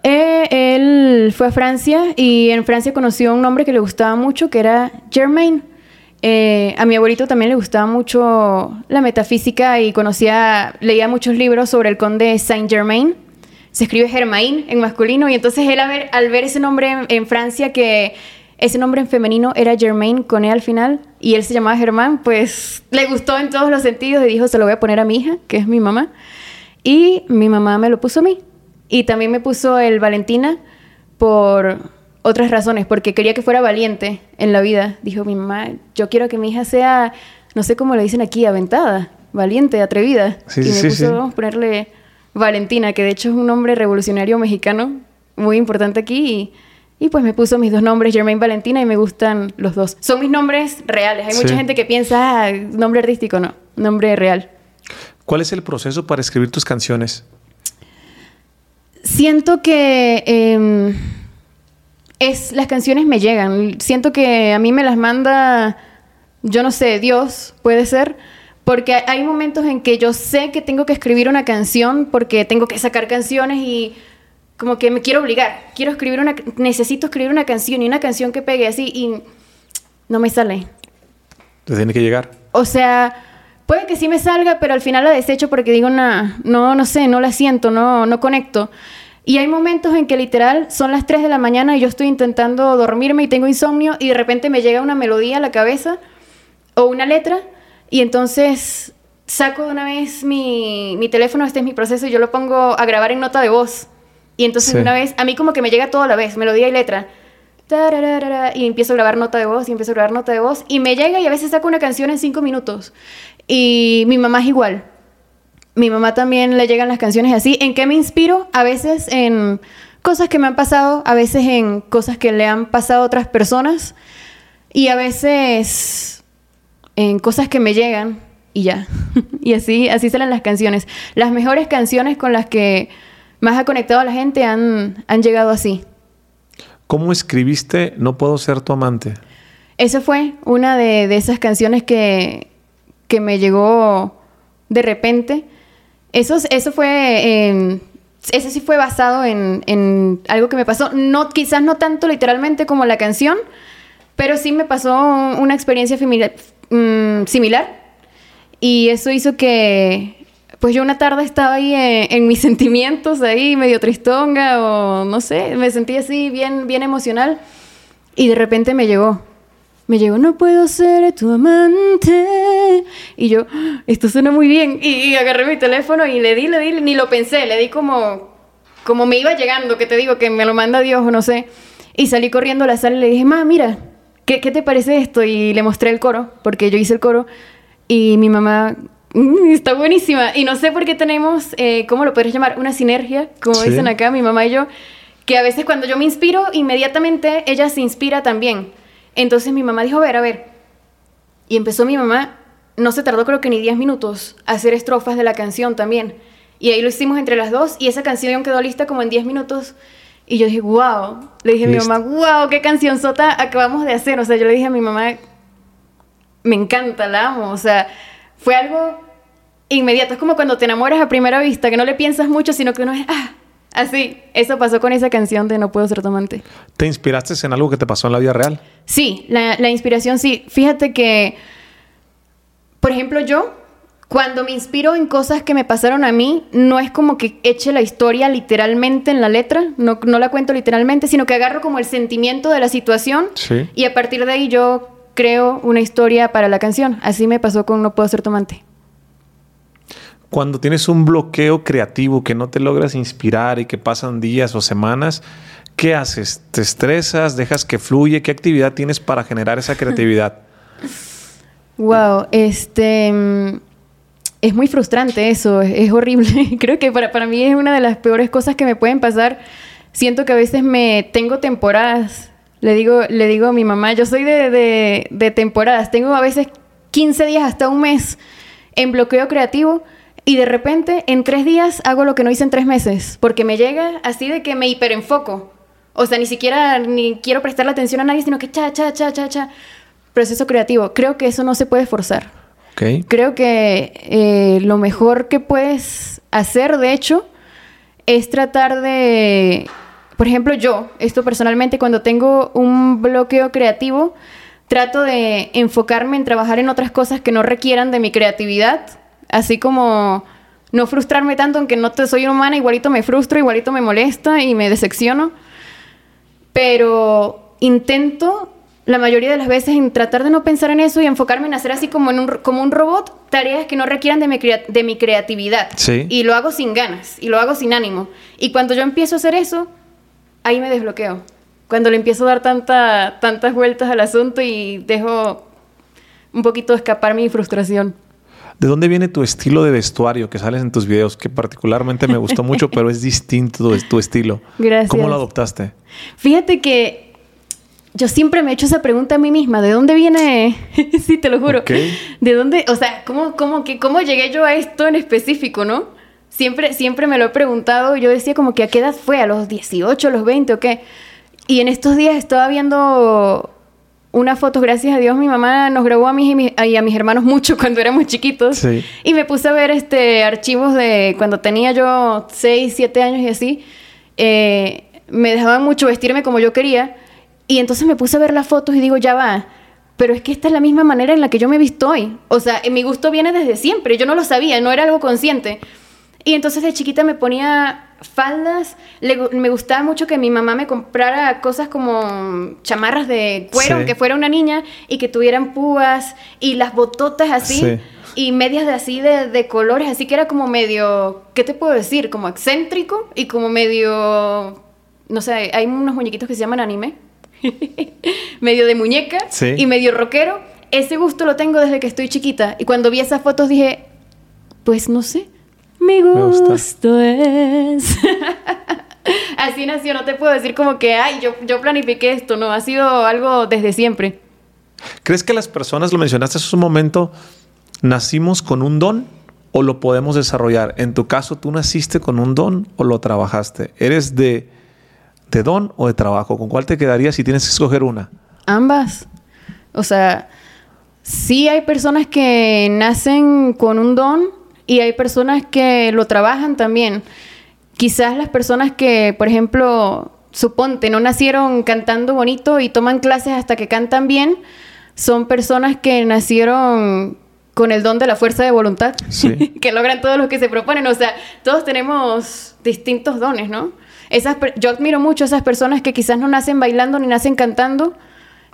Eh, él fue a Francia y en Francia conoció un nombre que le gustaba mucho, que era Germain. Eh, a mi abuelito también le gustaba mucho la metafísica y conocía, leía muchos libros sobre el conde Saint Germain. Se escribe Germain en masculino y entonces él al ver, ese nombre en, Francia que ese nombre en femenino era Germain con E al final y él se llamaba Germán, pues le gustó en todos los sentidos y dijo se lo voy a poner a mi hija, que es mi mamá. Y mi mamá me lo puso a mí. Y también me puso el Valentina por otras razones, porque quería que fuera valiente en la vida. Dijo mi mamá, yo quiero que mi hija sea, no sé cómo le dicen aquí, aventada, valiente, atrevida. y me puso a ponerle Valentina, que de hecho es un nombre revolucionario mexicano muy importante aquí. Y, pues me puso mis dos nombres, Germain Valentina, y me gustan los dos. Son mis nombres reales. Hay mucha gente que piensa, ah, nombre artístico, no, nombre real. ¿Cuál es el proceso para escribir tus canciones? Siento que em, es, las canciones me llegan. Siento que a mí me las manda, yo no sé, Dios, puede ser. Porque hay momentos en que yo sé que tengo que escribir una canción porque tengo que sacar canciones y como que me quiero obligar. Quiero escribir una, necesito escribir una canción y una canción que pegue así y no me sale. Te tiene que llegar. O sea, Puede que sí me salga, pero al final la desecho porque digo, nah, no, no sé, no la siento, no, no conecto. Y hay momentos en que literal son las 3 de la mañana y yo estoy intentando dormirme y tengo insomnio y de repente me llega una melodía a la cabeza o una letra y entonces saco de una vez mi, mi teléfono, este es mi proceso, y yo lo pongo a grabar en nota de voz. Y entonces una vez, a mí como que me llega todo a la vez, melodía y letra y empiezo a grabar nota de voz y empiezo a grabar nota de voz y me llega y a veces saco una canción en cinco minutos. Y mi mamá es igual. Mi mamá también le llegan las canciones así. ¿En qué me inspiro? A veces en cosas que me han pasado, a veces en cosas que le han pasado a otras personas y a veces en cosas que me llegan y ya. y así, así salen las canciones. Las mejores canciones con las que más ha conectado a la gente han, han llegado así. ¿Cómo escribiste No puedo ser tu amante? Esa fue una de, esas canciones que, que, me llegó de repente. Eso, eso fue... eso sí fue basado en, algo que me pasó. No, quizás no tanto literalmente como la canción, pero sí me pasó una experiencia mm, similar. Y eso hizo que, pues yo una tarde estaba ahí en, mis sentimientos, ahí medio tristonga o no sé, me sentí así bien, bien emocional y de repente me llegó. Me llegó, no puedo ser tu amante. Y yo, esto suena muy bien. Y, agarré mi teléfono y le di, le di, ni lo pensé, le di como, como me iba llegando, que te digo, que me lo manda Dios o no sé. Y salí corriendo a la sala y le dije, ma, mira, ¿qué, ¿qué te parece esto? Y le mostré el coro, porque yo hice el coro. Y mi mamá Mm, está buenísima. Y no sé por qué tenemos, eh, ¿cómo lo podrías llamar? Una sinergia, como dicen acá mi mamá y yo, que a veces cuando yo me inspiro, inmediatamente ella se inspira también. Entonces mi mamá dijo, a ver, a ver. Y empezó mi mamá, no se tardó creo que ni 10 minutos, a hacer estrofas de la canción también. Y ahí lo hicimos entre las dos y esa canción quedó lista como en 10 minutos. Y yo dije, wow. Le dije a mi mamá, wow, qué canción sota acabamos de hacer. O sea, yo le dije a mi mamá, me encanta, la amo. O sea, fue algo inmediato. Es como cuando te enamoras a primera vista, que no le piensas mucho, sino que uno es, ah, Así, eso pasó con esa canción de No puedo ser tu amante. ¿Te inspiraste en algo que te pasó en la vida real? Sí, la, la inspiración sí. Fíjate que, por ejemplo, yo cuando me inspiro en cosas que me pasaron a mí, no es como que eche la historia literalmente en la letra, no, no la cuento literalmente, sino que agarro como el sentimiento de la situación y a partir de ahí yo creo una historia para la canción. Así me pasó con No puedo ser tomante. Cuando tienes un bloqueo creativo que no te logras inspirar y que pasan días o semanas, ¿qué haces? ¿Te estresas? ¿Dejas que fluye? ¿Qué actividad tienes para generar esa creatividad? wow, este mm, es muy frustrante eso, es, horrible. Creo que para, para, mí es una de las peores cosas que me pueden pasar. Siento que a veces me tengo temporadas. Le digo, le digo a mi mamá, yo soy de, de, de temporadas. Tengo a veces 15 días hasta un mes en bloqueo creativo y de repente en tres días hago lo que no hice en tres meses. Porque me llega así de que me hiperenfoco. O sea, ni siquiera ni quiero prestarle atención a nadie, sino que cha, cha, cha, cha, cha. Proceso creativo. Creo que eso no se puede forzar. Creo que eh, lo mejor que puedes hacer, de hecho, es tratar de, por ejemplo, yo, esto personalmente, cuando tengo un bloqueo creativo, trato de enfocarme en trabajar en otras cosas que no requieran de mi creatividad, así como no frustrarme tanto, aunque no te soy humana, igualito me frustro, igualito me molesta y me decepciono, pero intento la mayoría de las veces en tratar de no pensar en eso y enfocarme en hacer así como, en un, como un robot tareas que no requieran de mi, de mi creatividad. Sí. Y lo hago sin ganas y lo hago sin ánimo. Y cuando yo empiezo a hacer eso, ahí me desbloqueo. Cuando le empiezo a dar tanta, tantas vueltas al asunto y dejo un poquito escapar mi frustración. ¿De dónde viene tu estilo de vestuario que sales en tus videos? Que particularmente me gustó mucho, pero es distinto tu estilo. Gracias. ¿Cómo lo adoptaste? Fíjate que yo siempre me he hecho esa pregunta a mí misma, ¿de dónde viene? sí, te lo juro. ¿De dónde? O sea, ¿cómo, cómo, que, ¿cómo llegué yo a esto en específico, no? Siempre, siempre me lo he preguntado. Yo decía como que a qué edad fue, a los 18, a los 20 o qué. Y en estos días estaba viendo una foto, gracias a Dios, mi mamá nos grabó a mí y, a mis hermanos mucho cuando éramos chiquitos. Y me puse a ver este archivos de cuando tenía yo 6, 7 años y así. Eh, me dejaban mucho vestirme como yo quería. Y entonces me puse a ver las fotos y digo, ya va, pero es que esta es la misma manera en la que yo me he visto hoy. O sea, mi gusto viene desde siempre, yo no lo sabía, no era algo consciente. Y entonces de chiquita me ponía faldas, me gustaba mucho que mi mamá me comprara cosas como chamarras de cuero, que fuera una niña y que tuvieran púas y las bototas así. Y medias de así de, de, colores, así que era como medio, ¿qué te puedo decir? Como excéntrico y como medio, no sé, hay unos muñequitos que se llaman anime, medio de muñeca y medio rockero. Ese gusto lo tengo desde que estoy chiquita. Y cuando vi esas fotos dije, pues no sé, mi gusto es... Así nació, no te puedo decir como que, ay, yo, yo planifiqué esto, no, ha sido algo desde siempre. ¿Crees que las personas, lo mencionaste hace un momento, nacimos con un don o lo podemos desarrollar? En tu caso, ¿tú naciste con un don o lo trabajaste? ¿Eres de ¿De don o de trabajo? ¿Con cuál te quedaría si tienes que escoger una? Ambas. O sea, sí hay personas que nacen con un don y hay personas que lo trabajan también. Quizás las personas que, por ejemplo, suponte, no nacieron cantando bonito y toman clases hasta que cantan bien, son personas que nacieron con el don de la fuerza de voluntad, que logran todo lo que se proponen. O sea, todos tenemos distintos dones, ¿no? yo admiro mucho a esas personas que quizás no nacen bailando ni nacen cantando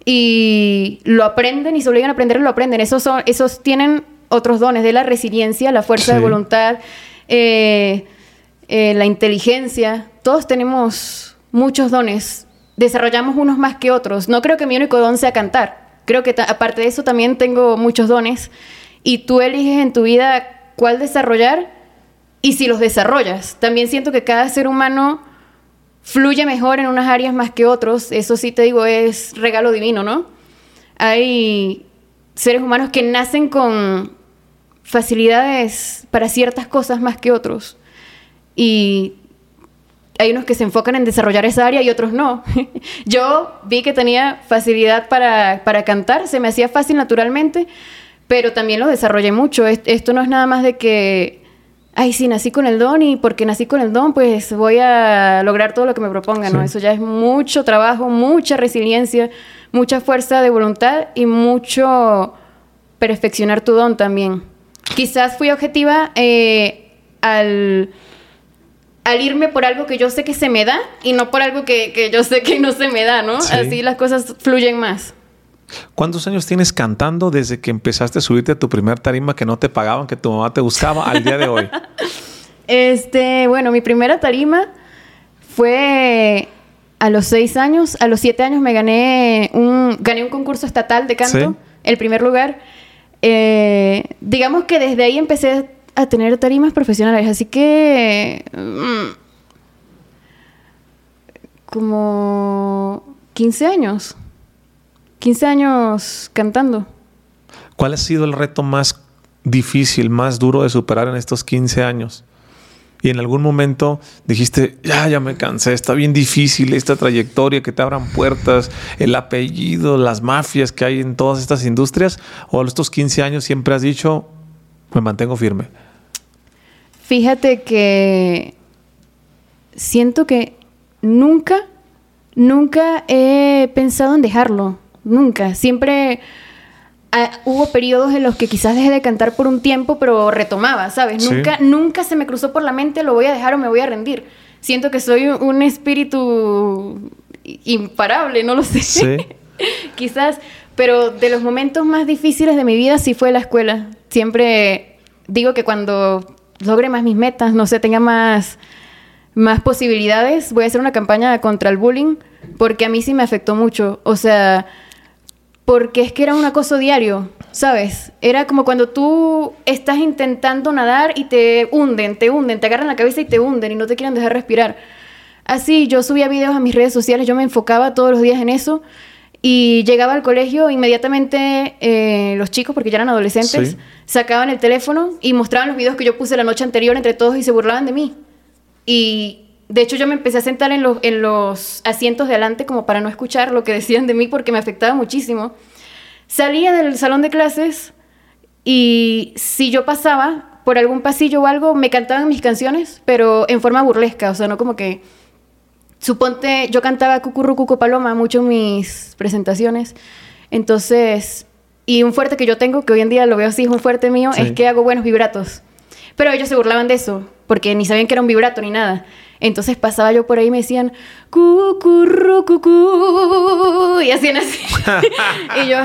y lo aprenden y se obligan a aprender y lo aprenden. Esos, son, esos tienen otros dones de la resiliencia, la fuerza de voluntad, eh, eh, la inteligencia. Todos tenemos muchos dones. Desarrollamos unos más que otros. No creo que mi único don sea cantar. Creo que aparte de eso también tengo muchos dones. Y tú eliges en tu vida cuál desarrollar y si los desarrollas. También siento que cada ser humano fluye mejor en unas áreas más que otros, eso sí te digo, es regalo divino, ¿no? Hay seres humanos que nacen con facilidades para ciertas cosas más que otros. Y hay unos que se enfocan en desarrollar esa área y otros no. Yo vi que tenía facilidad para, para, cantar, se me hacía fácil naturalmente, pero también lo desarrollé mucho. Esto no es nada más de que ay, sí, nací con el don y porque nací con el don, pues voy a lograr todo lo que me proponga, ¿no? Eso ya es mucho trabajo, mucha resiliencia, mucha fuerza de voluntad y mucho perfeccionar tu don también. Quizás fui objetiva eh, al, al irme por algo que yo sé que se me da y no por algo que, yo sé que no se me da, ¿no? Así las cosas fluyen más. ¿Cuántos años tienes cantando desde que empezaste a subirte a tu primer tarima que no te pagaban, que tu mamá te buscaba al día de hoy? este, bueno, mi primera tarima fue a los seis años. A los siete años me gané un, gané un concurso estatal de canto, el primer lugar. Eh, digamos que desde ahí empecé a tener tarimas profesionales, así que... Mm, como 15 años. 15 años cantando. ¿Cuál ha sido el reto más difícil, más duro de superar en estos 15 años? Y en algún momento dijiste, ya, ya me cansé, está bien difícil esta trayectoria, que te abran puertas, el apellido, las mafias que hay en todas estas industrias, o a estos 15 años siempre has dicho, me mantengo firme. Fíjate que siento que nunca, nunca he pensado en dejarlo nunca. Siempre ah, hubo periodos en los que quizás dejé de cantar por un tiempo, pero retomaba, ¿sabes? Nunca, nunca se me cruzó por la mente, lo voy a dejar o me voy a rendir. Siento que soy un espíritu imparable, no lo sé. Sí. quizás, pero de los momentos más difíciles de mi vida sí fue la escuela. Siempre digo que cuando logre más mis metas, no sé, tenga más, más posibilidades, voy a hacer una campaña contra el bullying, porque a mí sí me afectó mucho. O sea, porque es que era un acoso diario, ¿sabes? Era como cuando tú estás intentando nadar y te hunden, te hunden, te agarran la cabeza y te hunden y no te quieren dejar respirar. Así, yo subía videos a mis redes sociales, yo me enfocaba todos los días en eso y llegaba al colegio, inmediatamente eh, los chicos, porque ya eran adolescentes, sacaban el teléfono y mostraban los videos que yo puse la noche anterior entre todos y se burlaban de mí. Y de hecho, yo me empecé a sentar en los, en los asientos de adelante como para no escuchar lo que decían de mí porque me afectaba muchísimo. Salía del salón de clases y si yo pasaba por algún pasillo o algo, me cantaban mis canciones, pero en forma burlesca, o sea, no como que... Suponte, yo cantaba Cucurru Cucu Paloma mucho en mis presentaciones, entonces, y un fuerte que yo tengo, que hoy en día lo veo así, es un fuerte mío, es que hago buenos vibratos. Pero ellos se burlaban de eso, porque ni sabían que era un vibrato ni nada. Entonces pasaba yo por ahí y me decían, cucurru, cucú, y hacían así. y yo,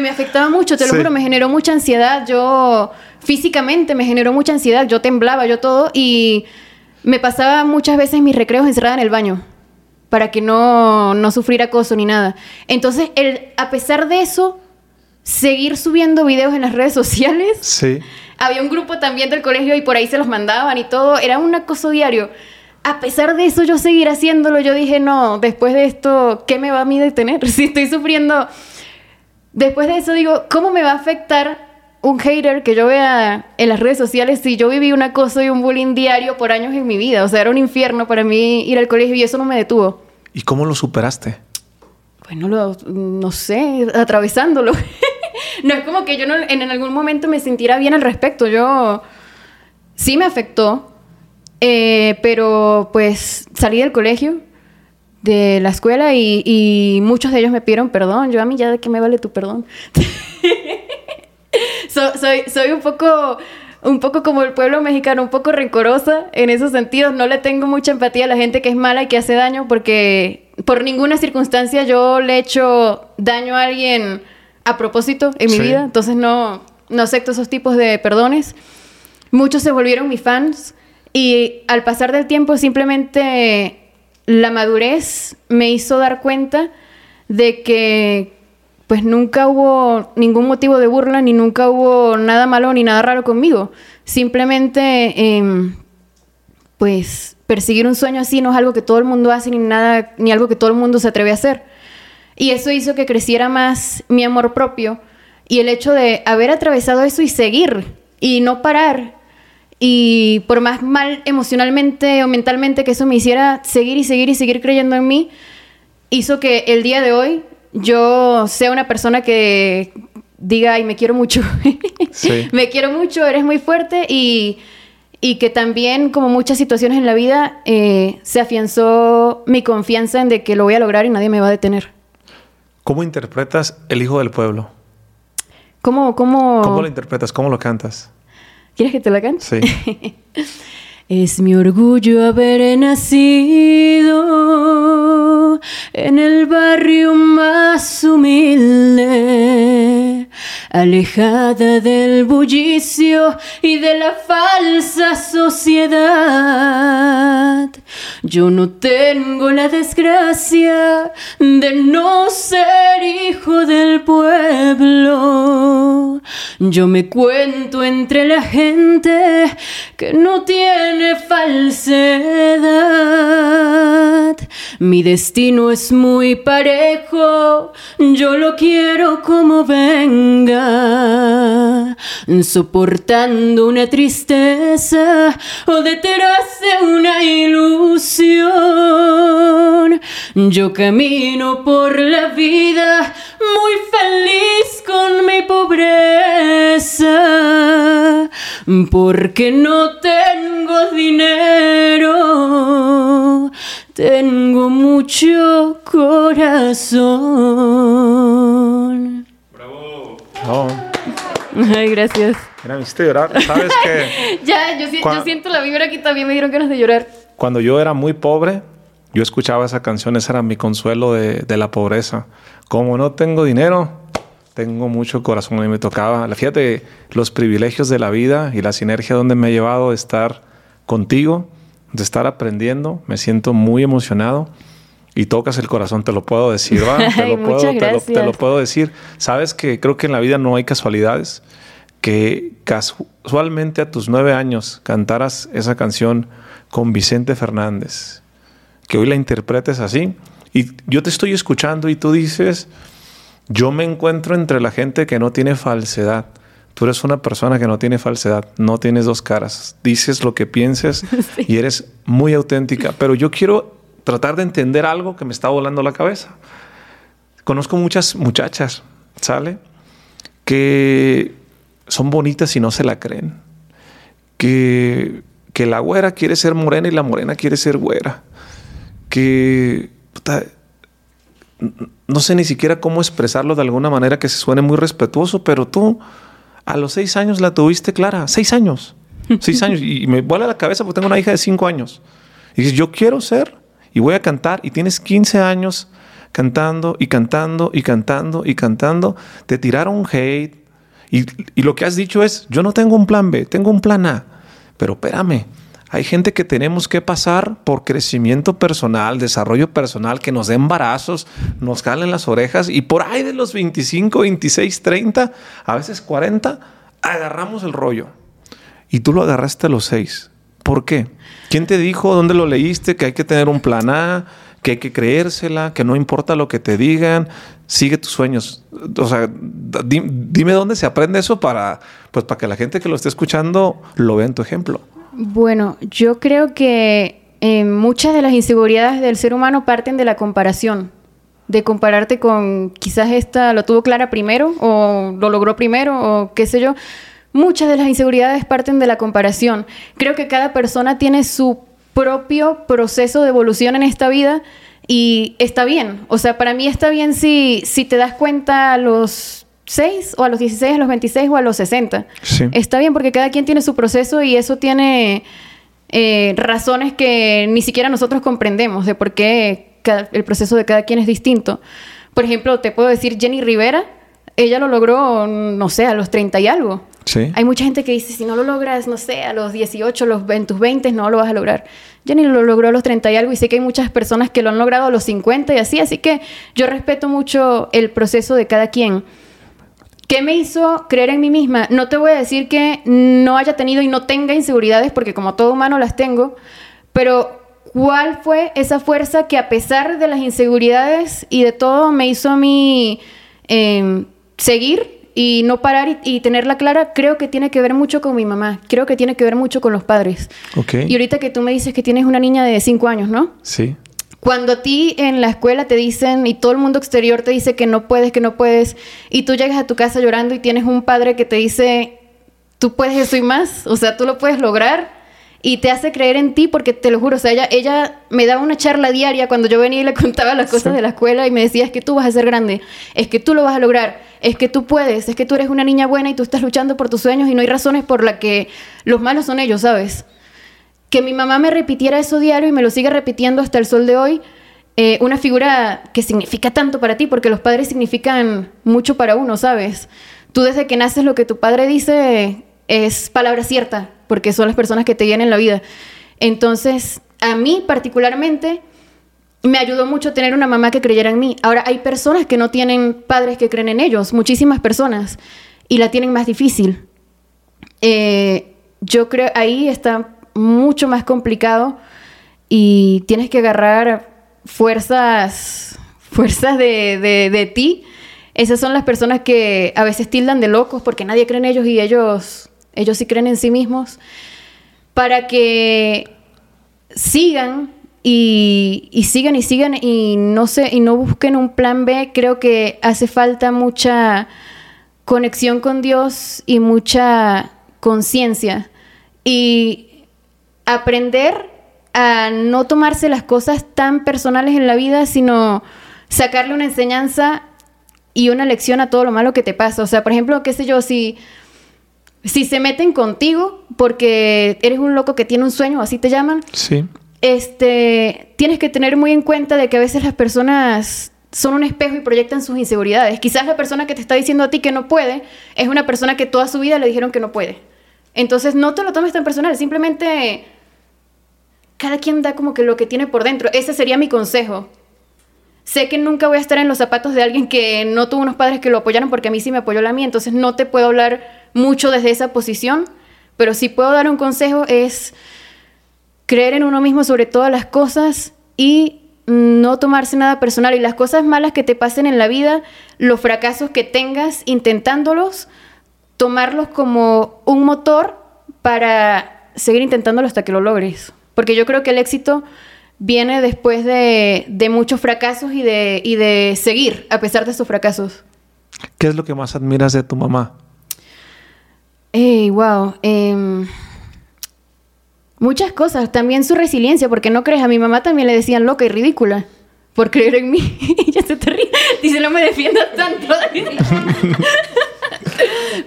me afectaba mucho, te lo juro, me generó mucha ansiedad. Yo, físicamente, me generó mucha ansiedad. Yo temblaba, yo todo, y me pasaba muchas veces mis recreos encerrada en el baño para que no, no sufriera acoso ni nada. Entonces, el, a pesar de eso, seguir subiendo videos en las redes sociales. Sí había un grupo también del colegio y por ahí se los mandaban y todo. Era un acoso diario. A pesar de eso, yo seguir haciéndolo. Yo dije, no, después de esto, ¿qué me va a mí detener? Si estoy sufriendo. Después de eso, digo, ¿cómo me va a afectar un hater que yo vea en las redes sociales si yo viví un acoso y un bullying diario por años en mi vida? O sea, era un infierno para mí ir al colegio y eso no me detuvo. ¿Y cómo lo superaste? Bueno, lo, no sé, atravesándolo. no es como que yo en algún momento me sintiera bien al respecto. Yo sí me afectó, eh, pero pues salí del colegio, de la escuela y, muchos de ellos me pidieron perdón. Yo a mí ya de qué me vale tu perdón. soy, soy un poco un poco como el pueblo mexicano, un poco rencorosa en esos sentidos. No le tengo mucha empatía a la gente que es mala y que hace daño porque por ninguna circunstancia yo le he hecho daño a alguien a propósito en mi vida, entonces no, no acepto esos tipos de perdones. Muchos se volvieron mis fans y al pasar del tiempo simplemente la madurez me hizo dar cuenta de que pues nunca hubo ningún motivo de burla, ni nunca hubo nada malo ni nada raro conmigo. Simplemente, em, pues, perseguir un sueño así no es algo que todo el mundo hace, ni nada, ni algo que todo el mundo se atreve a hacer. Y eso hizo que creciera más mi amor propio y el hecho de haber atravesado eso y seguir y no parar. Y por más mal emocionalmente o mentalmente que eso me hiciera, seguir y seguir y seguir creyendo en mí, hizo que el día de hoy yo sea una persona que diga, ay, me quiero mucho. me quiero mucho, eres muy fuerte y y que también, como muchas situaciones en la vida, eh, se afianzó mi confianza en de que lo voy a lograr y nadie me va a detener. ¿Cómo interpretas El Hijo del Pueblo? ¿Cómo, cómo... ¿Cómo lo interpretas? ¿Cómo lo cantas? ¿Quieres que te la cante? Sí. Es mi orgullo haber nacido en el barrio más humilde, alejada del bullicio y de la falsa sociedad. Yo no tengo la desgracia de no ser hijo del pueblo. Yo me cuento entre la gente que no tiene falsedad. Mi destino es muy parejo, yo lo quiero como venga, soportando una tristeza o detrás de una ilusión. Yo camino por la vida muy feliz con mi pobreza, porque no tengo dinero, tengo mucho corazón. Bravo. Ay, gracias. Mira, me hiciste llorar. ¿Sabes qué? ya, yo, yo siento la vibra aquí también me dieron ganas de llorar. Cuando yo era muy pobre, yo escuchaba esa canción, ese era mi consuelo de, de la pobreza. Como no tengo dinero, tengo mucho corazón. A mí me tocaba. Fíjate, los privilegios de la vida y la sinergia donde me ha llevado de estar contigo, de estar aprendiendo. Me siento muy emocionado y tocas el corazón, te lo puedo decir, ¿va? Te, lo puedo, te, lo, te lo puedo decir. Sabes que creo que en la vida no hay casualidades. Que casualmente a tus nueve años cantaras esa canción con Vicente Fernández, que hoy la interpretes así, y yo te estoy escuchando y tú dices, yo me encuentro entre la gente que no tiene falsedad. Tú eres una persona que no tiene falsedad, no tienes dos caras, dices lo que pienses sí. y eres muy auténtica, pero yo quiero tratar de entender algo que me está volando la cabeza. Conozco muchas muchachas, ¿sale? Que son bonitas y no se la creen. Que, que la güera quiere ser morena y la morena quiere ser güera. Que puta, no sé ni siquiera cómo expresarlo de alguna manera que se suene muy respetuoso, pero tú a los seis años la tuviste clara. Seis años. Seis años. Y me vuela la cabeza porque tengo una hija de cinco años. Y dices, yo quiero ser y voy a cantar. Y tienes 15 años cantando y cantando y cantando y cantando. Te tiraron hate. Y, y lo que has dicho es, yo no tengo un plan B, tengo un plan A. Pero espérame, hay gente que tenemos que pasar por crecimiento personal, desarrollo personal, que nos den embarazos, nos calen las orejas y por ahí de los 25, 26, 30, a veces 40, agarramos el rollo. Y tú lo agarraste a los 6. ¿Por qué? ¿Quién te dijo, dónde lo leíste, que hay que tener un plan A, que hay que creérsela, que no importa lo que te digan, sigue tus sueños? O sea, dime dónde se aprende eso para, pues, para que la gente que lo esté escuchando lo vea en tu ejemplo. Bueno, yo creo que eh, muchas de las inseguridades del ser humano parten de la comparación, de compararte con quizás esta lo tuvo clara primero o lo logró primero o qué sé yo. Muchas de las inseguridades parten de la comparación. Creo que cada persona tiene su propio proceso de evolución en esta vida y está bien. O sea, para mí está bien si, si te das cuenta a los 6 o a los 16, a los 26 o a los 60. Sí. Está bien porque cada quien tiene su proceso y eso tiene eh, razones que ni siquiera nosotros comprendemos de por qué cada, el proceso de cada quien es distinto. Por ejemplo, te puedo decir Jenny Rivera, ella lo logró, no sé, a los 30 y algo. Sí. Hay mucha gente que dice, si no lo logras, no sé, a los 18, los, en tus 20 no lo vas a lograr. Jenny lo logró a los 30 y algo y sé que hay muchas personas que lo han logrado a los 50 y así, así que yo respeto mucho el proceso de cada quien. ¿Qué me hizo creer en mí misma? No te voy a decir que no haya tenido y no tenga inseguridades, porque como todo humano las tengo, pero ¿cuál fue esa fuerza que a pesar de las inseguridades y de todo me hizo a mí eh, seguir y no parar y, y, tenerla clara? Creo que tiene que ver mucho con mi mamá, creo que tiene que ver mucho con los padres. Okay. Y ahorita que tú me dices que tienes una niña de 5 años, ¿no? Sí. Cuando a ti en la escuela te dicen y todo el mundo exterior te dice que no puedes, que no puedes, y tú llegas a tu casa llorando y tienes un padre que te dice, tú puedes eso y más, o sea, tú lo puedes lograr, y te hace creer en ti porque te lo juro, o sea, ella, ella me daba una charla diaria cuando yo venía y le contaba las cosas de la escuela y me decía, es que tú vas a ser grande, es que tú lo vas a lograr, es que tú puedes, es que tú eres una niña buena y tú estás luchando por tus sueños y no hay razones por las que los malos son ellos, ¿sabes? Que mi mamá me repitiera eso diario y me lo sigue repitiendo hasta el sol de hoy, eh, una figura que significa tanto para ti, porque los padres significan mucho para uno, ¿sabes? Tú desde que naces lo que tu padre dice es palabra cierta, porque son las personas que te guían en la vida. Entonces, a mí particularmente, me ayudó mucho tener una mamá que creyera en mí. Ahora, hay personas que no tienen padres que creen en ellos, muchísimas personas, y la tienen más difícil. Eh, yo creo ahí está mucho más complicado y tienes que agarrar fuerzas, fuerzas de, de, de ti. Esas son las personas que a veces tildan de locos porque nadie cree en ellos y ellos ellos sí creen en sí mismos, para que sigan y, sigan y sigan y no sé y no busquen un plan B. Creo que hace falta mucha conexión con Dios y mucha conciencia y aprender a no tomarse las cosas tan personales en la vida, sino sacarle una enseñanza y una lección a todo lo malo que te pasa. O sea, por ejemplo, qué sé yo, si si se meten contigo porque eres un loco que tiene un sueño, así te llaman. Sí. Este, tienes que tener muy en cuenta de que a veces las personas son un espejo y proyectan sus inseguridades. Quizás la persona que te está diciendo a ti que no puede es una persona que toda su vida le dijeron que no puede. Entonces no te lo tomes tan personal, simplemente cada quien da como que lo que tiene por dentro. Ese sería mi consejo. Sé que nunca voy a estar en los zapatos de alguien que no tuvo unos padres que lo apoyaron porque a mí sí me apoyó la mía, entonces no te puedo hablar mucho desde esa posición, pero si puedo dar un consejo es creer en uno mismo sobre todas las cosas y no tomarse nada personal y las cosas malas que te pasen en la vida, los fracasos que tengas intentándolos, tomarlos como un motor para seguir intentándolo hasta que lo logres. Porque yo creo que el éxito viene después de, muchos fracasos y de, y de seguir a pesar de esos fracasos. ¿Qué es lo que más admiras de tu mamá? Hey, wow. Em, muchas cosas. También su resiliencia, porque no crees, a mi mamá también le decían loca y ridícula por creer en mí. y ya se te ríe. Dice, no me defiendas tanto.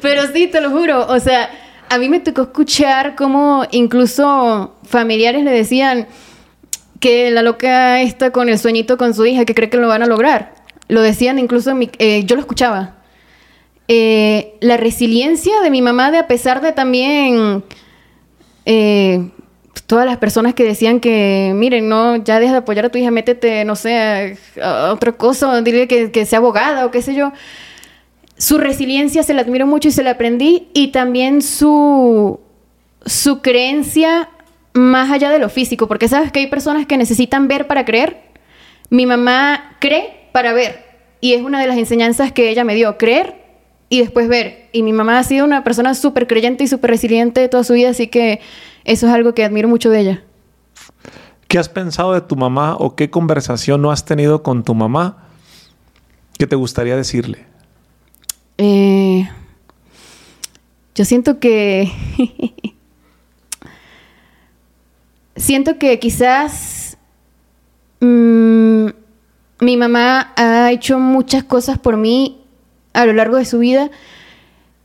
Pero sí, te lo juro. O sea, a mí me tocó escuchar cómo incluso familiares le decían que la loca está con el sueñito con su hija, que cree que lo van a lograr. Lo decían incluso, mi, eh, yo lo escuchaba. Eh, la resiliencia de mi mamá, de a pesar de también eh, todas las personas que decían que, miren, no, ya deja de apoyar a tu hija, métete, no sé, a, otra cosa, dile que, que, sea abogada o qué sé yo. Su resiliencia se la admiro mucho y se la aprendí, y también su, su creencia más allá de lo físico, porque sabes que hay personas que necesitan ver para creer. Mi mamá cree para ver, y es una de las enseñanzas que ella me dio, creer y después ver. Y mi mamá ha sido una persona súper creyente y súper resiliente toda su vida, así que eso es algo que admiro mucho de ella. ¿Qué has pensado de tu mamá o qué conversación no has tenido con tu mamá que te gustaría decirle? Eh, yo siento que... siento que quizás mm, mi mamá ha hecho muchas cosas por mí a lo largo de su vida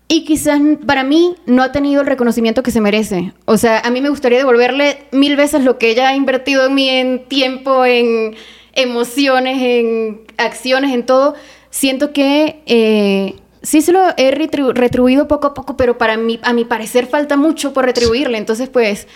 y quizás para mí no ha tenido el reconocimiento que se merece. O sea, a mí me gustaría devolverle mil veces lo que ella ha invertido en mí en tiempo, en emociones, en acciones, en todo. Siento que eh, sí se lo he retribuido poco a poco, pero para mí, a mi parecer falta mucho por retribuirle. Entonces, pues,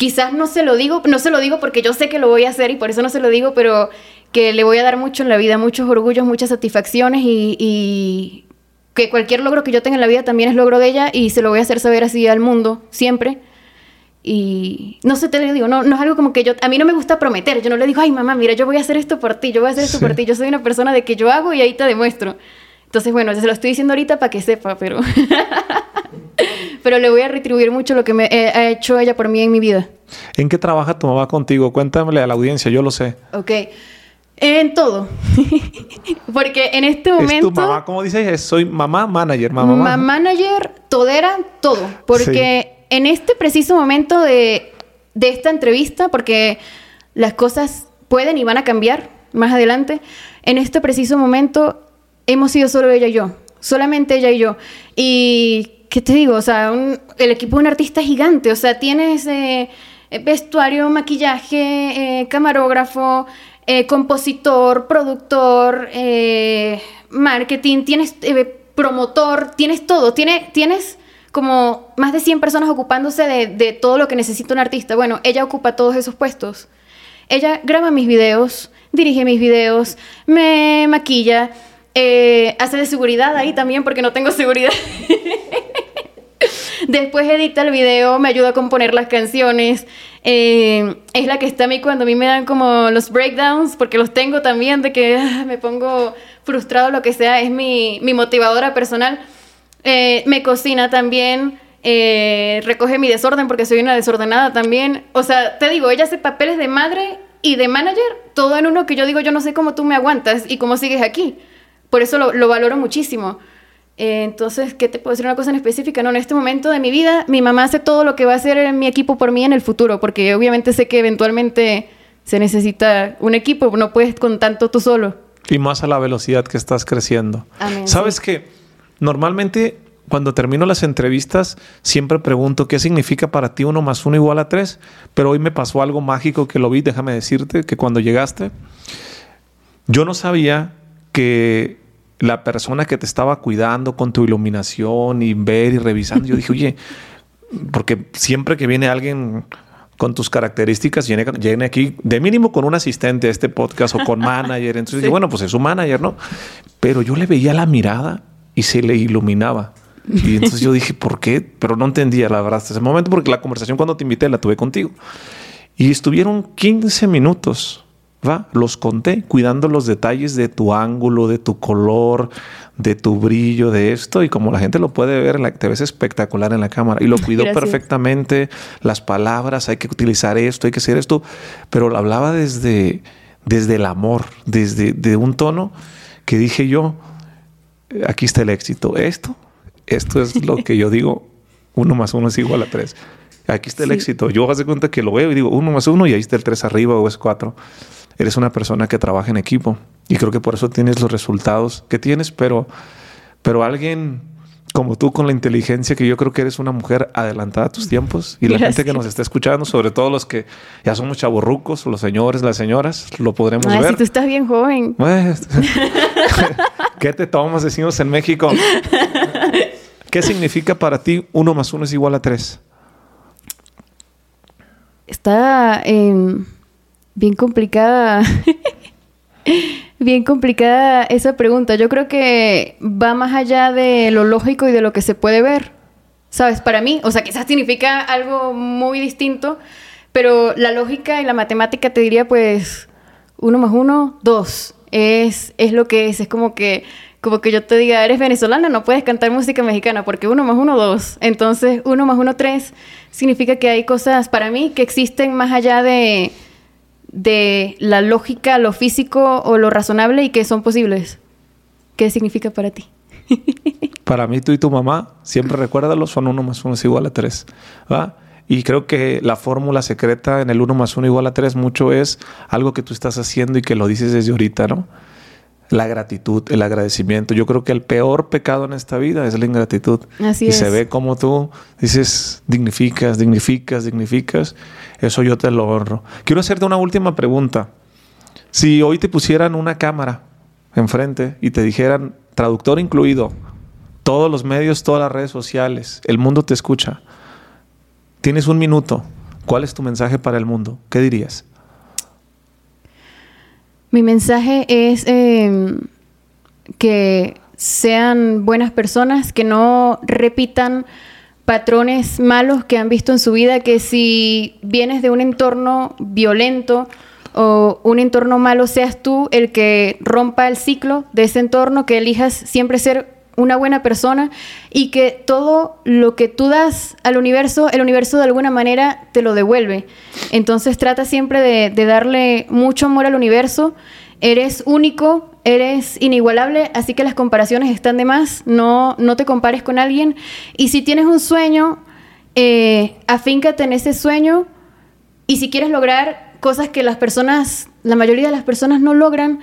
quizás no se lo digo, no se lo digo porque yo sé que lo voy a hacer y por eso no se lo digo, pero que le voy a dar mucho en la vida, muchos orgullos, muchas satisfacciones y, que cualquier logro que yo tenga en la vida también es logro de ella y se lo voy a hacer saber así al mundo, siempre. Y no sé, te digo, no, no es algo como que yo, a mí no me gusta prometer, yo no le digo, ay mamá, mira, yo voy a hacer esto por ti, yo voy a hacer esto por ti, yo soy una persona de que yo hago y ahí te demuestro. Entonces, bueno, se lo estoy diciendo ahorita para que sepa, pero... pero le voy a retribuir mucho lo que me ha hecho ella por mí en mi vida. ¿En qué trabaja tu mamá contigo? Cuéntamele a la audiencia, yo lo sé. Ok. En todo. Porque en este momento. ¿Es tu mamá, como dices? Soy mamá manager, mamá. Mamá manager, todera, todo. Porque en este preciso momento de, de esta entrevista, porque las cosas pueden y van a cambiar más adelante, en este preciso momento hemos sido solo ella y yo, solamente ella y yo. Y, ¿qué te digo? O sea, el equipo de un artista gigante, o sea, tienes eh, vestuario, maquillaje, eh, camarógrafo, eh, compositor, productor, marketing, tienes promotor, tienes todo, tienes, como más de 100 personas ocupándose de todo lo que necesita un artista. Bueno, ella ocupa todos esos puestos. Ella graba mis videos, dirige mis videos, me maquilla, eh, hace de seguridad ahí también porque no tengo seguridad. Después edita el video, me ayuda a componer las canciones. Eh, es la que está a mí cuando a mí me dan como los breakdowns, porque los tengo también, de que ah, me pongo frustrado, lo que sea, es mi, motivadora personal. Eh, me cocina también, recoge mi desorden porque soy una desordenada también. O sea, te digo, ella hace papeles de madre y de manager, todo en uno que yo digo, yo no sé cómo tú me aguantas y cómo sigues aquí. Por eso lo, valoro muchísimo. Eh, entonces, ¿qué te puedo decir una cosa en específica? No, en este momento de mi vida, mi mamá hace todo lo que va a hacer mi equipo por mí en el futuro, porque obviamente sé que eventualmente se necesita un equipo, no puedes con tanto tú solo. Y más a la velocidad que estás creciendo. Sabes que normalmente cuando termino las entrevistas, siempre pregunto qué significa para ti uno más uno igual a tres. Pero hoy me pasó algo mágico que lo vi, déjame decirte, que cuando llegaste, yo no sabía que la persona que te estaba cuidando con tu iluminación y ver y revisando, yo dije, oye, porque siempre que viene alguien con tus características, viene, aquí de mínimo con un asistente a este podcast o con manager. Entonces, bueno, pues es un manager, ¿no? Pero yo le veía la mirada y se le iluminaba. Y entonces yo dije, ¿por qué? Pero no entendía la verdad hasta ese momento porque la conversación cuando te invité la tuve contigo. Y estuvieron 15 minutos, ¿va? Los conté cuidando los detalles de tu ángulo, de tu color, de tu brillo, de esto. Y como la gente lo puede ver, te ves espectacular en la cámara. Y lo cuidó perfectamente. Las palabras, hay que utilizar esto, hay que hacer esto. Pero lo hablaba desde, desde el amor, desde de un tono que dije yo, aquí está el éxito. Esto esto es lo que yo digo, uno más uno es igual a tres. Aquí está el éxito. Yo hago cuenta que lo veo y digo uno más uno y ahí está el tres arriba o es cuatro. Eres una persona que trabaja en equipo y creo que por eso tienes los resultados que tienes, pero, pero alguien como tú con la inteligencia que yo creo que eres una mujer adelantada a tus tiempos y la gente que nos está escuchando, sobre todo los que ya somos chaborrucos, los señores, las señoras, lo podremos ver. Si tú estás bien joven. Pues, ¿Qué te tomas? Decimos en México. ¿Qué significa para ti uno más uno es igual a tres? Está em, bien complicada. bien complicada esa pregunta. Yo creo que va más allá de lo lógico y de lo que se puede ver. ¿Sabes? Para mí, o sea, quizás significa algo muy distinto, pero la lógica y la matemática te diría, pues, uno más uno, dos. Es, es lo que es. Es como que como que yo te diga, eres venezolana, no puedes cantar música mexicana porque uno más uno, dos. Entonces, uno más uno, tres, significa que hay cosas para mí que existen más allá de, de la lógica, lo físico o lo razonable y que son posibles. ¿Qué significa para ti? para mí, tú y tu mamá, siempre recuérdalo, son uno más uno es igual a tres. ¿va? Y creo que la fórmula secreta en el uno más uno igual a tres mucho es algo que tú estás haciendo y que lo dices desde ahorita, ¿no? La gratitud, el agradecimiento. Yo creo que el peor pecado en esta vida es la ingratitud. Así y se ve como tú dices, dignificas, dignificas, dignificas. Eso yo te lo honro. Quiero hacerte una última pregunta. Si hoy te pusieran una cámara enfrente y te dijeran, traductor incluido, todos los medios, todas las redes sociales, el mundo te escucha. Tienes un minuto. ¿Cuál es tu mensaje para el mundo? ¿Qué dirías? Mi mensaje es em, que sean buenas personas, que no repitan patrones malos que han visto en su vida, que si vienes de un entorno violento o un entorno malo, seas tú el que rompa el ciclo de ese entorno, que elijas siempre ser una buena persona y que todo lo que tú das al universo, el universo de alguna manera te lo devuelve. Entonces trata siempre de, darle mucho amor al universo. Eres único, eres inigualable, así que las comparaciones están de más. No, no te compares con alguien. Y si tienes un sueño eh, afíncate en ese sueño y si quieres lograr cosas que las personas, la mayoría de las personas no logran,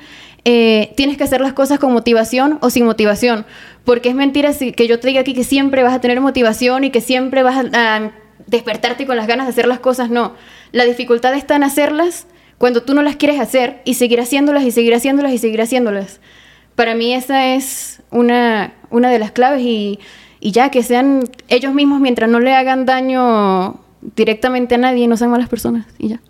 eh, tienes que hacer las cosas con motivación o sin motivación. Porque es mentira que yo te diga aquí que siempre vas a tener motivación y que siempre vas a, despertarte con las ganas de hacer las cosas. No. La dificultad está en hacerlas cuando tú no las quieres hacer y seguir haciéndolas y seguir haciéndolas y seguir haciéndolas. Para mí esa es una, una de las claves y, y ya que sean ellos mismos mientras no le hagan daño directamente a nadie, no sean malas personas y ya.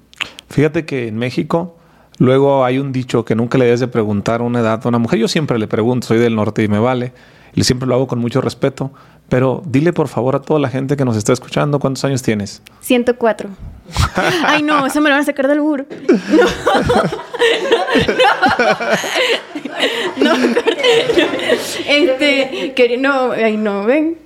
Fíjate que en México luego hay un dicho que nunca le debes de preguntar una edad a una mujer. Yo siempre le pregunto, soy del norte y me vale. Y siempre lo hago con mucho respeto. Pero dile por favor a toda la gente que nos está escuchando, ¿cuántos años tienes? 104. Ay, no, eso me lo van a sacar del burro. No, no, no, no, este, que, no, ay, no, ven.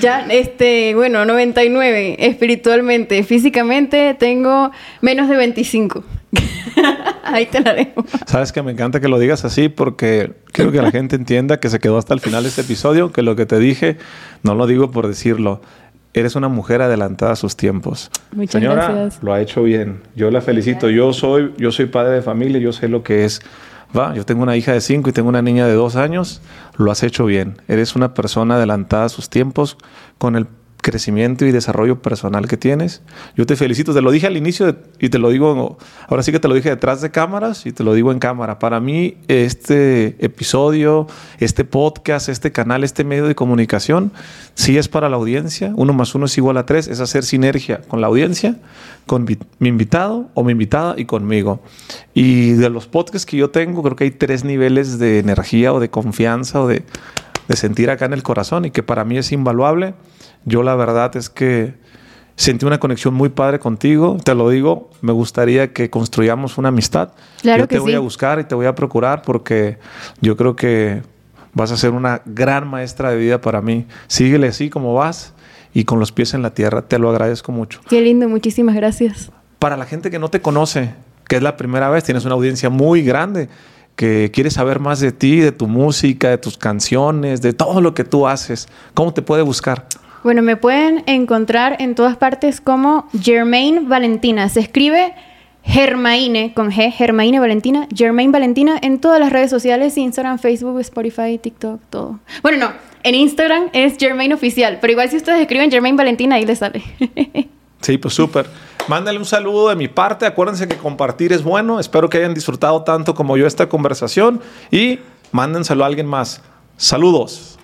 Ya, este, bueno, 99 espiritualmente, físicamente tengo menos de 25. Ahí te la dejo. Sabes que me encanta que lo digas así porque quiero que la gente entienda que se quedó hasta el final de este episodio, que lo que te dije no lo digo por decirlo. Eres una mujer adelantada a sus tiempos. Muchas Señora, gracias. lo ha hecho bien. Yo la felicito. Yo soy, yo soy padre de familia, yo sé lo que es va, yo tengo una hija de 5 y tengo una niña de 2 años, lo has hecho bien. Eres una persona adelantada a sus tiempos con el crecimiento y desarrollo personal que tienes. Yo te felicito, te lo dije al inicio y te lo digo, ahora sí que te lo dije detrás de cámaras y te lo digo en cámara. Para mí este episodio, este podcast, este canal, este medio de comunicación, sí es para la audiencia. Uno más uno es igual a tres, es hacer sinergia con la audiencia, con mi invitado o mi invitada y conmigo. Y de los podcasts que yo tengo, creo que hay tres niveles de energía o de confianza o de, de sentir acá en el corazón y que para mí es invaluable. Yo la verdad es que sentí una conexión muy padre contigo. Te lo digo, me gustaría que construyamos una amistad. Claro yo te voy a buscar y te voy a procurar porque yo creo que vas a ser una gran maestra de vida para mí. Síguele así como vas y con los pies en la tierra. Te lo agradezco mucho. Qué lindo, muchísimas gracias. Para la gente que no te conoce, que es la primera vez, tienes una audiencia muy grande que quiere saber más de ti, de tu música, de tus canciones, de todo lo que tú haces. ¿Cómo te puede buscar? Bueno, me pueden encontrar en todas partes como Germaine Valentina. Se escribe Germaine con G, Germaine Valentina, Germaine Valentina en todas las redes sociales, Instagram, Facebook, Spotify, TikTok, todo. Bueno, no, en Instagram es Germaine Oficial, pero igual si ustedes escriben Germaine Valentina, ahí les sale. sí, pues súper. Mándale un saludo de mi parte. Acuérdense que compartir es bueno. Espero que hayan disfrutado tanto como yo esta conversación y mándenselo a alguien más. Saludos.